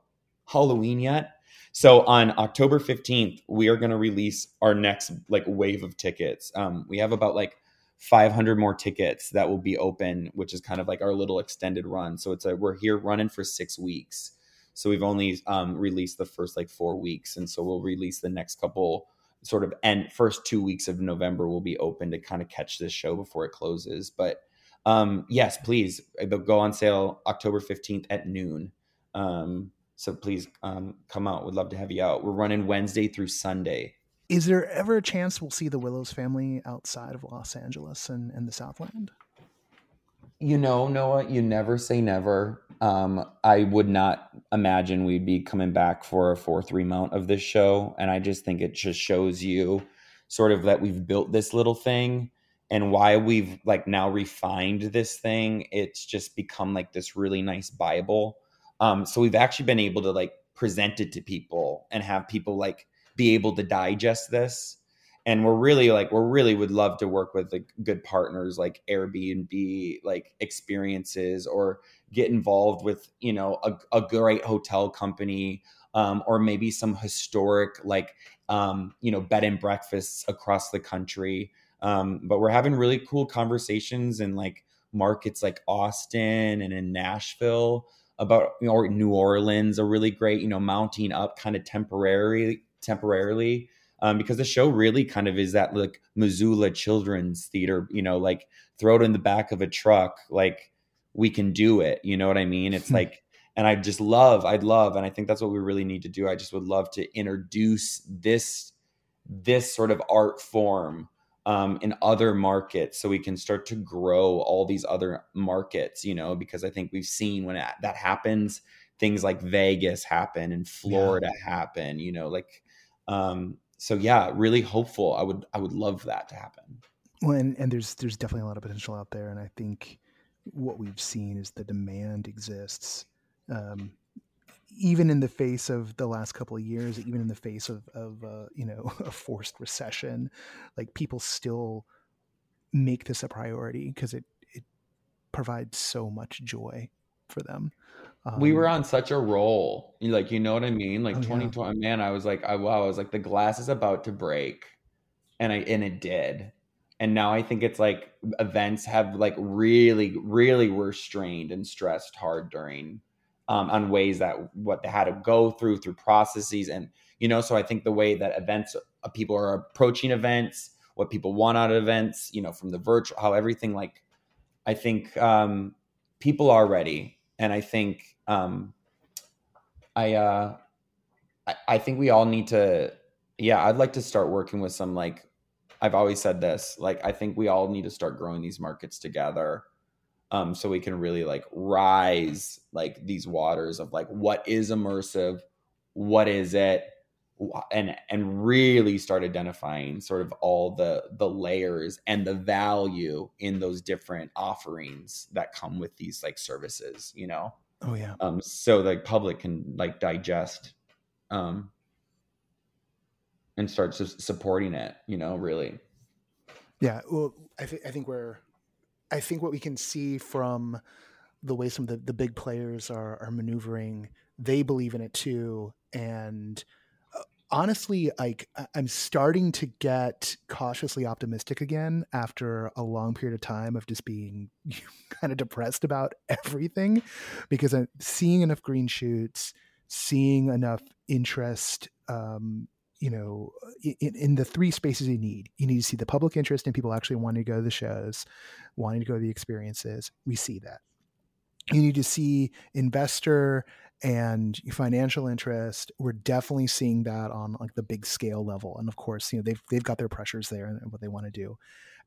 Halloween yet. So on October 15th, we are going to release our next like wave of tickets. Um, we have about like 500 more tickets that will be open, which is kind of like our little extended run. So it's a we're here running for six weeks. So we've only um, released the first like four weeks, and so we'll release the next couple sort of end first two weeks of November will be open to kind of catch this show before it closes. But um, yes, please they'll go on sale October fifteenth at noon. Um, so please um, come out. We'd love to have you out. We're running Wednesday through Sunday. Is there ever a chance we'll see the Willows family outside of Los Angeles and, and the Southland? You know, Noah, you never say never. Um, I would not imagine we'd be coming back for a fourth remount of this show. And I just think it just shows you sort of that we've built this little thing and why we've like now refined this thing. It's just become like this really nice Bible. Um, so we've actually been able to like present it to people and have people like be able to digest this. And we're really like we're really would love to work with like good partners like airbnb like experiences or get involved with you know a, a great hotel company um, or maybe some historic like um, you know bed and breakfasts across the country. Um, but we're having really cool conversations in like markets like austin and in nashville about or new orleans are really great you know mounting up kind of temporarily temporarily um, because the show really kind of is that like Missoula children's theater, you know, like throw it in the back of a truck, like we can do it. You know what I mean? It's like, and I just love, I'd love, and I think that's what we really need to do. I just would love to introduce this, this sort of art form um, in other markets so we can start to grow all these other markets, you know, because I think we've seen when that happens, things like Vegas happen and Florida yeah. happen, you know, like, um, so yeah, really hopeful. I would I would love that to happen. Well, and, and there's there's definitely a lot of potential out there, and I think what we've seen is the demand exists. Um, even in the face of the last couple of years, even in the face of, of uh, you know a forced recession, like people still make this a priority because it it provides so much joy for them. Um, we were on such a roll, like you know what I mean. Like oh, 2020, yeah. man, I was like, I wow, I was like, the glass is about to break, and I and it did. And now I think it's like events have like really, really were strained and stressed hard during um, on ways that what they had to go through through processes and you know so i think the way that events uh, people are approaching events what people want out of events you know from the virtual how everything like i think um, people are ready and i think um, i uh I, think we all need to yeah i'd like to start working with some like i've always said this like i think we all need to start growing these markets together um, so we can really like rise like these waters of like what is immersive, what is it, and and really start identifying sort of all the the layers and the value in those different offerings that come with these like services, you know. Oh yeah. Um, so the public can like digest, um, and start supporting it, you know, really. Yeah, well, I think I think we're I think what we can see from the way some of the, the big players are, are maneuvering, they believe in it too. And honestly, like I'm starting to get cautiously optimistic again after a long period of time of just being kind of depressed about everything because I'm seeing enough green shoots, seeing enough interest um, you know, in, in, the three spaces you need. You need to see the public interest in people actually wanting to go to the shows, wanting to go to the experiences. We see that. You need to see investor and financial interest. We're definitely seeing that on like the big scale level. And of course, you know, they've they've got their pressures there and what they want to do.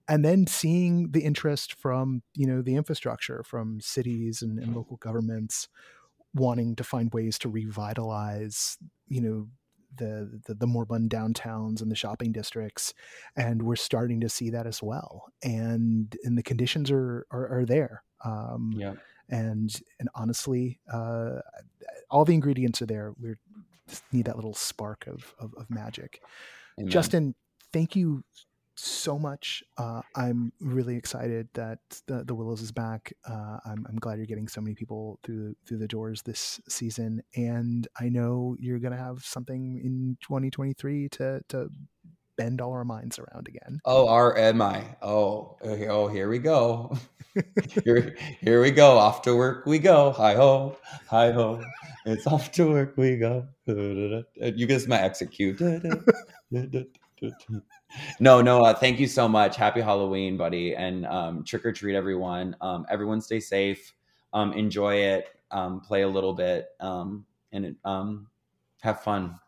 And then seeing the interest from, you know, the infrastructure, from cities and, and local governments wanting to find ways to revitalize, you know, the, the, the more run downtowns and the shopping districts, and we're starting to see that as well. And and the conditions are are, are there. Um, yeah. And and honestly, uh, all the ingredients are there. We need that little spark of of, of magic. Amen. Justin, thank you so much. Uh, I'm really excited that the, the Willows is back. Uh, I'm, I'm, glad you're getting so many people through through the doors this season, and I know you're gonna have something in 2023 to to bend all our minds around again. Oh, RMI. Oh, oh, here we go. here, here we go. Off to work we go. Hi ho, hi ho. It's off to work we go. You guys my execute no, no. Uh, thank you so much. Happy Halloween, buddy, and um, trick or treat, everyone. Um, everyone, stay safe. Um, enjoy it. Um, play a little bit, um, and um, have fun.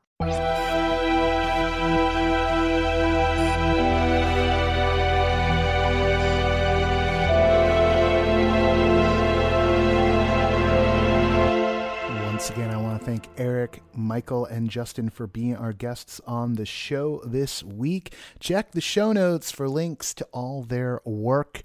Thank Erik, Michael, and Justin for being our guests on the show this week. Check the show notes for links to all their work.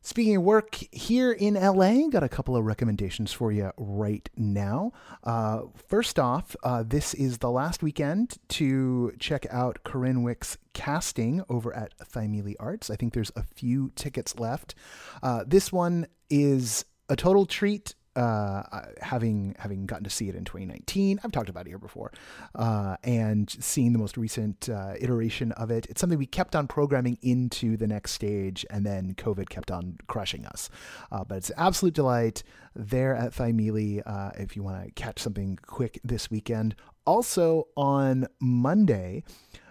Speaking of work, here in LA, got a couple of recommendations for you right now. Uh, first off, uh, this is the last weekend to check out Corinne Wick's casting over at Thymele Arts. I think there's a few tickets left. Uh, this one is a total treat uh, having having gotten to see it in 2019, I've talked about it here before, uh, and seeing the most recent uh, iteration of it, it's something we kept on programming into the next stage, and then COVID kept on crushing us. Uh, but it's an absolute delight there at Thymele uh, if you want to catch something quick this weekend. Also on Monday,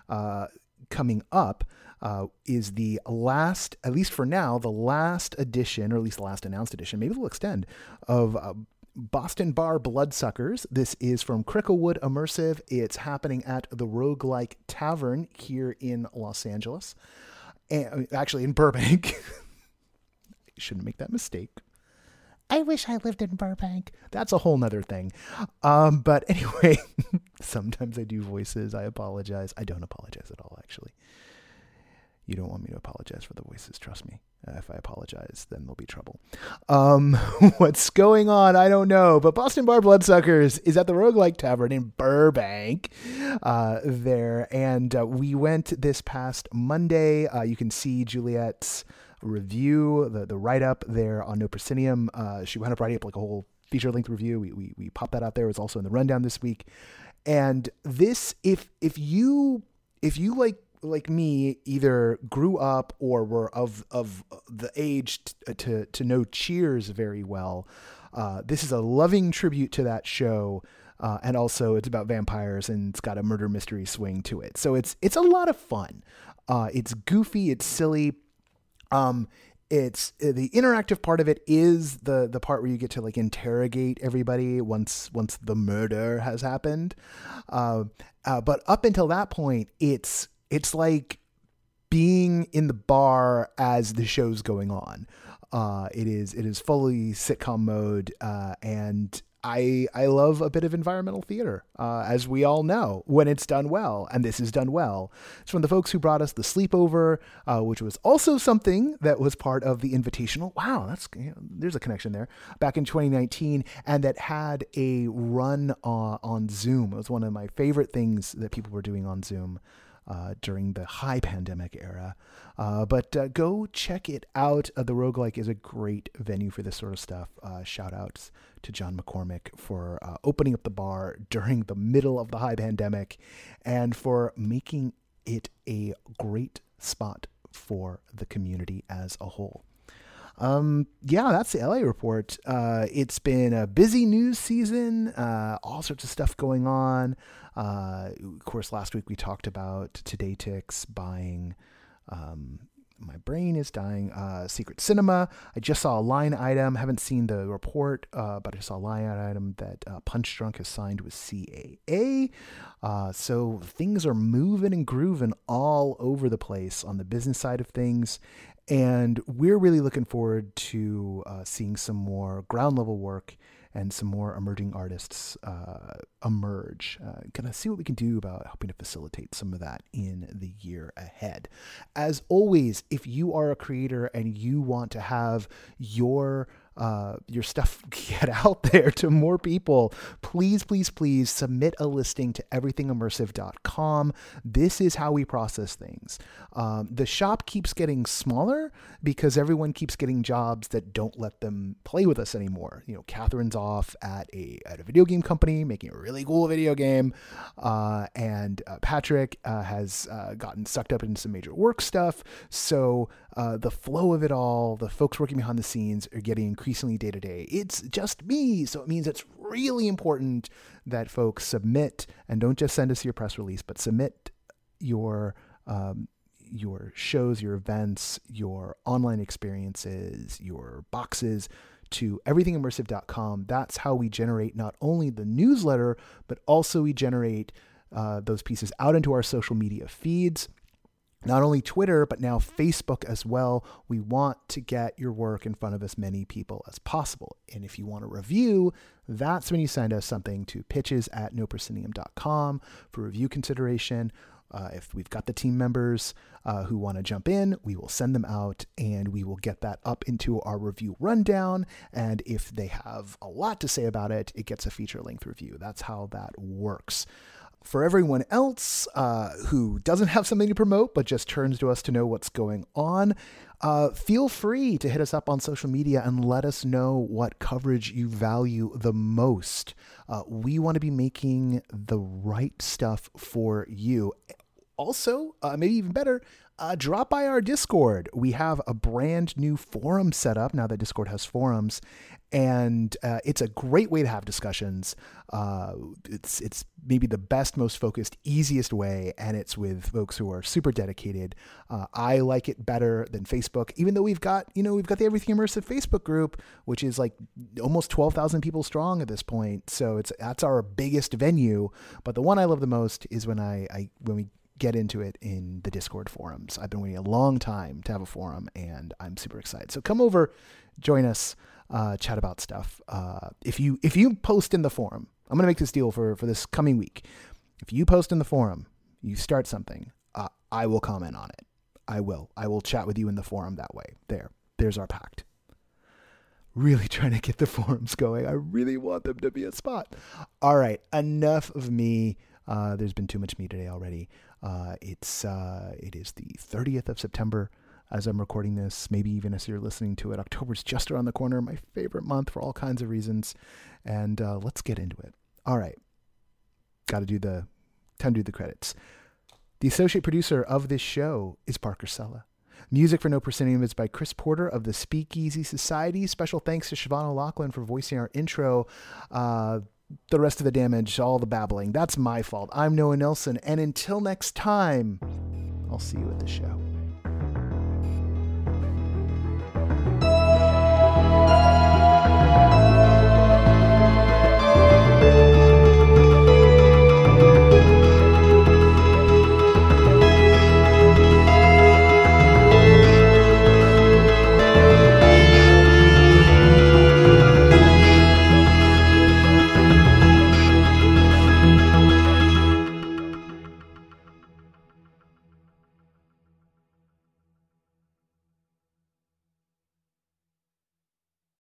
uh, coming up uh, is the last, at least for now, the last edition, or at least the last announced edition, maybe they'll extend, of uh, Boston Bar Bloodsuckers. This is from Cricklewood Immersive. It's happening at the Roguelike Tavern here in Los Angeles. And, actually, in Burbank. shouldn't make that mistake. I wish I lived in Burbank. That's a whole nother thing. Um, but anyway, sometimes I do voices. I apologize. I don't apologize at all, actually You don't want me to apologize for the voices, trust me. Uh, if I apologize, then there'll be trouble. Um, what's going on? I don't know. But Boston Bar Bloodsuckers is at the Roguelike Tavern in Burbank uh, there. And uh, we went this past Monday. Uh, you can see Juliet's review, the, the write up there on No Proscenium. Uh, she wound up writing up like a whole feature length review. We, we, we popped that out there. It's also in the rundown this week. And this, if if you if you like like me either grew up or were of of the age t- to to know Cheers very well. Uh, this is a loving tribute to that show, uh, and also it's about vampires and it's got a murder mystery swing to it. So it's it's a lot of fun. Uh, it's goofy, it's silly. Um, it's uh, the interactive part of it is the the part where you get to like interrogate everybody once once the murder has happened. Uh, uh, but up until that point, it's it's like being in the bar as the show's going on. Uh, it is it is fully sitcom mode, uh, and I I love a bit of environmental theater, uh, as we all know when it's done well, and this is done well. It's from the folks who brought us the sleepover, uh, which was also something that was part of the Invitational. Wow, that's you know, there's a connection there. Back in 2019, and that had a run uh, on Zoom. It was one of my favorite things that people were doing on Zoom uh, during the high pandemic era. Uh, but uh, go check it out. Uh, the Roguelike is a great venue for this sort of stuff. Uh, shout outs to John McCormick for opening up the bar during the middle of the high pandemic and for making it a great spot for the community as a whole. Um, yeah, that's the LA report. Uh, it's been a busy news season, uh, all sorts of stuff going on. Uh, of course, last week we talked about TodayTix buying. Um, my brain is dying. Uh, Secret Cinema. I just saw a line item. Haven't seen the report, uh, but I saw a line item that uh, Punchdrunk has signed with CAA. Uh, so things are moving and grooving all over the place on the business side of things. And we're really looking forward to uh, seeing some more ground level work and some more emerging artists uh, emerge. Uh, gonna see what we can do about helping to facilitate some of that in the year ahead. As always, if you are a creator and you want to have your uh, your stuff get out there to more people, please, please, please submit a listing to everythingimmersive.com. This is how we process things. Um, the shop keeps getting smaller because everyone keeps getting jobs that don't let them play with us anymore. You know, Catherine's off at a at a video game company making a really cool video game, uh, and uh, Patrick uh, has uh, gotten sucked up into some major work stuff. So uh, the flow of it all, the folks working behind the scenes are getting increasingly day to day. It's just me. So it means it's really important that folks submit and don't just send us your press release, but submit your. Um, your shows, your events, your online experiences, your boxes to everythingimmersive.com. That's how we generate not only the newsletter, but also we generate uh, those pieces out into our social media feeds not only Twitter, but now Facebook as well. We want to get your work in front of as many people as possible. And if you want a review, that's when you send us something to pitches at noproscenium.com for review consideration. Uh, if we've got the team members uh, who want to jump in, we will send them out and we will get that up into our review rundown. And if they have a lot to say about it, it gets a feature length review. That's how that works for everyone else uh, who doesn't have something to promote but just turns to us to know what's going on, uh, feel free to hit us up on social media and let us know what coverage you value the most. Uh, we want to be making the right stuff for you. Also, uh, maybe even better, uh, drop by our Discord. We have a brand new forum set up now that Discord has forums, and uh, it's a great way to have discussions. Uh, it's it's maybe the best, most focused, easiest way, and it's with folks who are super dedicated. Uh, I like it better than Facebook, even though we've got you know we've got the Everything Immersive Facebook group, which is like almost twelve thousand people strong at this point. So it's that's our biggest venue. But the one I love the most is when I, I when we get into it in the Discord forums. I've been waiting a long time to have a forum, and I'm super excited. So come over, join us, uh, chat about stuff. Uh, if you if you post in the forum, I'm gonna make this deal for for this coming week. If you post in the forum, you start something, uh, I will comment on it. I will. I will chat with you in the forum that way. There. There's our pact. Really trying to get the forums going. I really want them to be a spot. All right. Enough of me. Uh, there's been too much me today already. Uh, it's uh, it is the 30th of September as I'm recording this, maybe even as you're listening to it. October's just around the corner, my favorite month for all kinds of reasons. And uh, let's get into it. All right. Got to do the time to do the credits. The associate producer of this show is Parker Sella. Music for No Proscenium is by Chris Porter of the Speakeasy Society. Special thanks to Siobhan O'Loughlin for voicing our intro. Uh, the rest of the damage, all the babbling, that's my fault. I'm Noah Nelson, and until next time, I'll see you at the show.